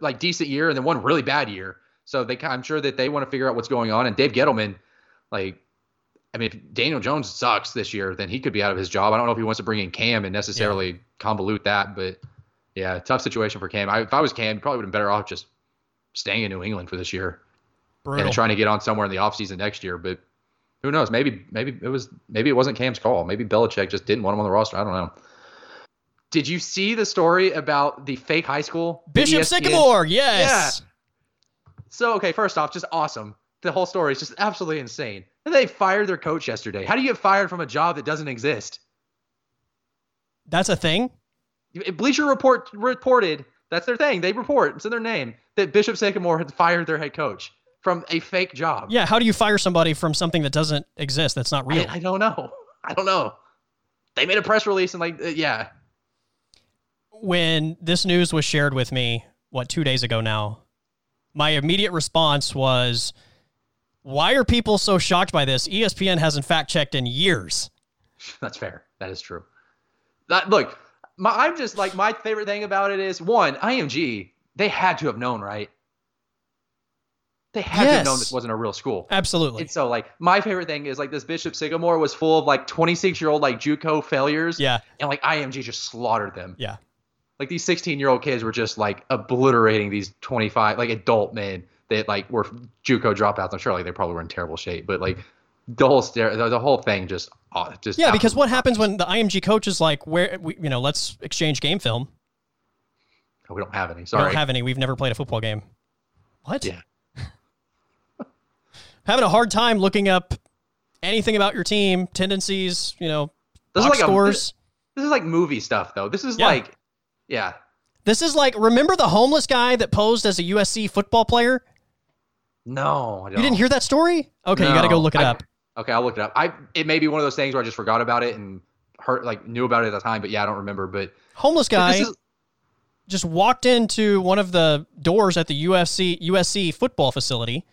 like decent year and then one really bad year. So they, I'm sure that they want to figure out what's going on. And Dave Gettleman, like, I mean, if Daniel Jones sucks this year, then he could be out of his job. I don't know if he wants to bring in Cam and necessarily convolute that, but yeah, tough situation for Cam. I, if I was Cam, probably would have been better off just staying in New England for this year brutal. and trying to get on somewhere in the offseason next year. But who knows? Maybe maybe it was maybe it wasn't Cam's call. Maybe Belichick just didn't want him on the roster. I don't know. Did you see the story about the fake high school? Bishop ESPN Sycamore, yes. So okay, first off, just awesome. The whole story is just absolutely insane. And they fired their coach yesterday. How do you get fired from a job that doesn't exist? That's a thing. Bleacher Report reported that's their thing. They report it's in their name that Bishop Sycamore had fired their head coach from a fake job. Yeah, how do you fire somebody from something that doesn't exist? That's not real. I, I don't know. I don't know. They made a press release and like, uh, yeah. When this news was shared with me, what two days ago now, my immediate response was, "Why are people so shocked by this? ESPN hasn't fact checked in years." *laughs* That's fair. That is true. That look, my, I'm just like my favorite thing about it is one IMG. They had to have known, right? They had to have known this wasn't a real school. Absolutely. And so, like, my favorite thing is like this Bishop Sycamore was full of like 26 year old like JUCO failures, yeah, and like IMG just slaughtered them. yeah. Like these 16 year old kids were just like obliterating these 25 like adult men that like were JUCO dropouts. I'm sure like they probably were in terrible shape, but like the whole stare, the, whole thing just uh, just Yeah, because what happens when the IMG coach is like, "Where we, you know, let's exchange game film." Oh, we don't have any. We Sorry. don't have any. We've never played a football game. What? Yeah. *laughs* Having a hard time looking up anything about your team, tendencies, you know, This is box like a- scores. This is like movie stuff though. This is Yeah. like, yeah. This is like remember the homeless guy that posed as a USC football player? No, I don't. You didn't hear that story? Okay, you got to go look it I- up. Okay, I'll look it up. I it may be one of those things where I just forgot about it and heard like knew about it at the time, but yeah, I don't remember. But Homeless guy this is just walked into one of the doors at the USC USC football facility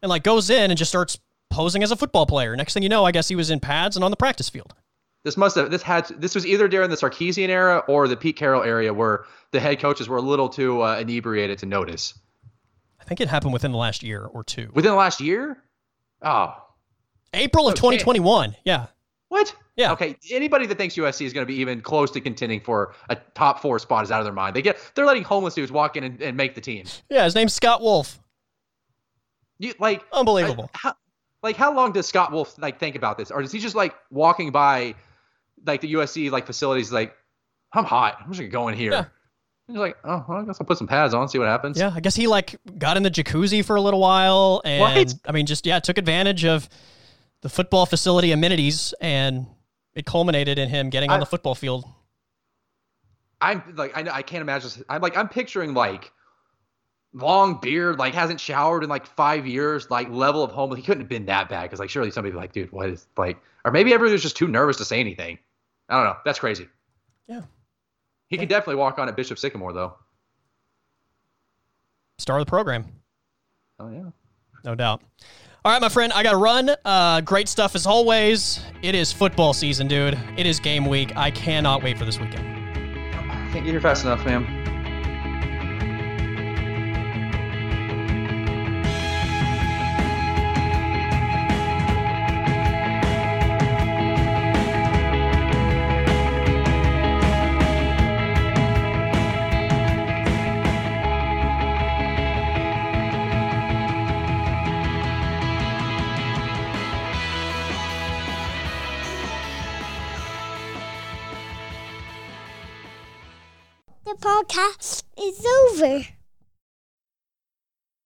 and like goes in and just starts posing as a football player. Next thing you know, I guess he was in pads and on the practice field. this must have this had this was either during the Sarkisian era or the Pete Carroll area where the head coaches were a little too uh, inebriated to notice. I think it happened within the last year or two. Within the last year? Oh, April of Okay. 2021. Yeah. what? Yeah. Okay. Anybody that thinks USC is going to be even close to contending for a top four spot is out of their mind. They get they're letting homeless dudes walk in and, and make the team. Yeah, his name's Scott Wolf. You like Unbelievable. I- how, like how long does Scott Wolf like think about this, or is he just like walking by, like the USC like facilities, like I'm hot, I'm just gonna go in here. Yeah. He's like, oh, well, I guess I'll put some pads on, see what happens. Yeah, I guess he like got in the jacuzzi for a little while and? I mean just yeah, took advantage of the football facility amenities and it culminated in him getting on the football field. I'm like, I, I can't imagine. I'm like, I'm picturing like long beard, like hasn't showered in like five years, like level of homeless. He couldn't have been that bad because like surely somebody like, dude, what is like, or maybe everybody was just too nervous to say anything. I don't know. That's crazy. Yeah. He could definitely walk on at Bishop Sycamore though. Star of the program. Oh yeah. No doubt. All right, my friend, I got to run. Uh, great stuff as always. It is football season, dude. It is game week. I cannot wait for this weekend. I Can't get here fast enough, man. Podcast is over.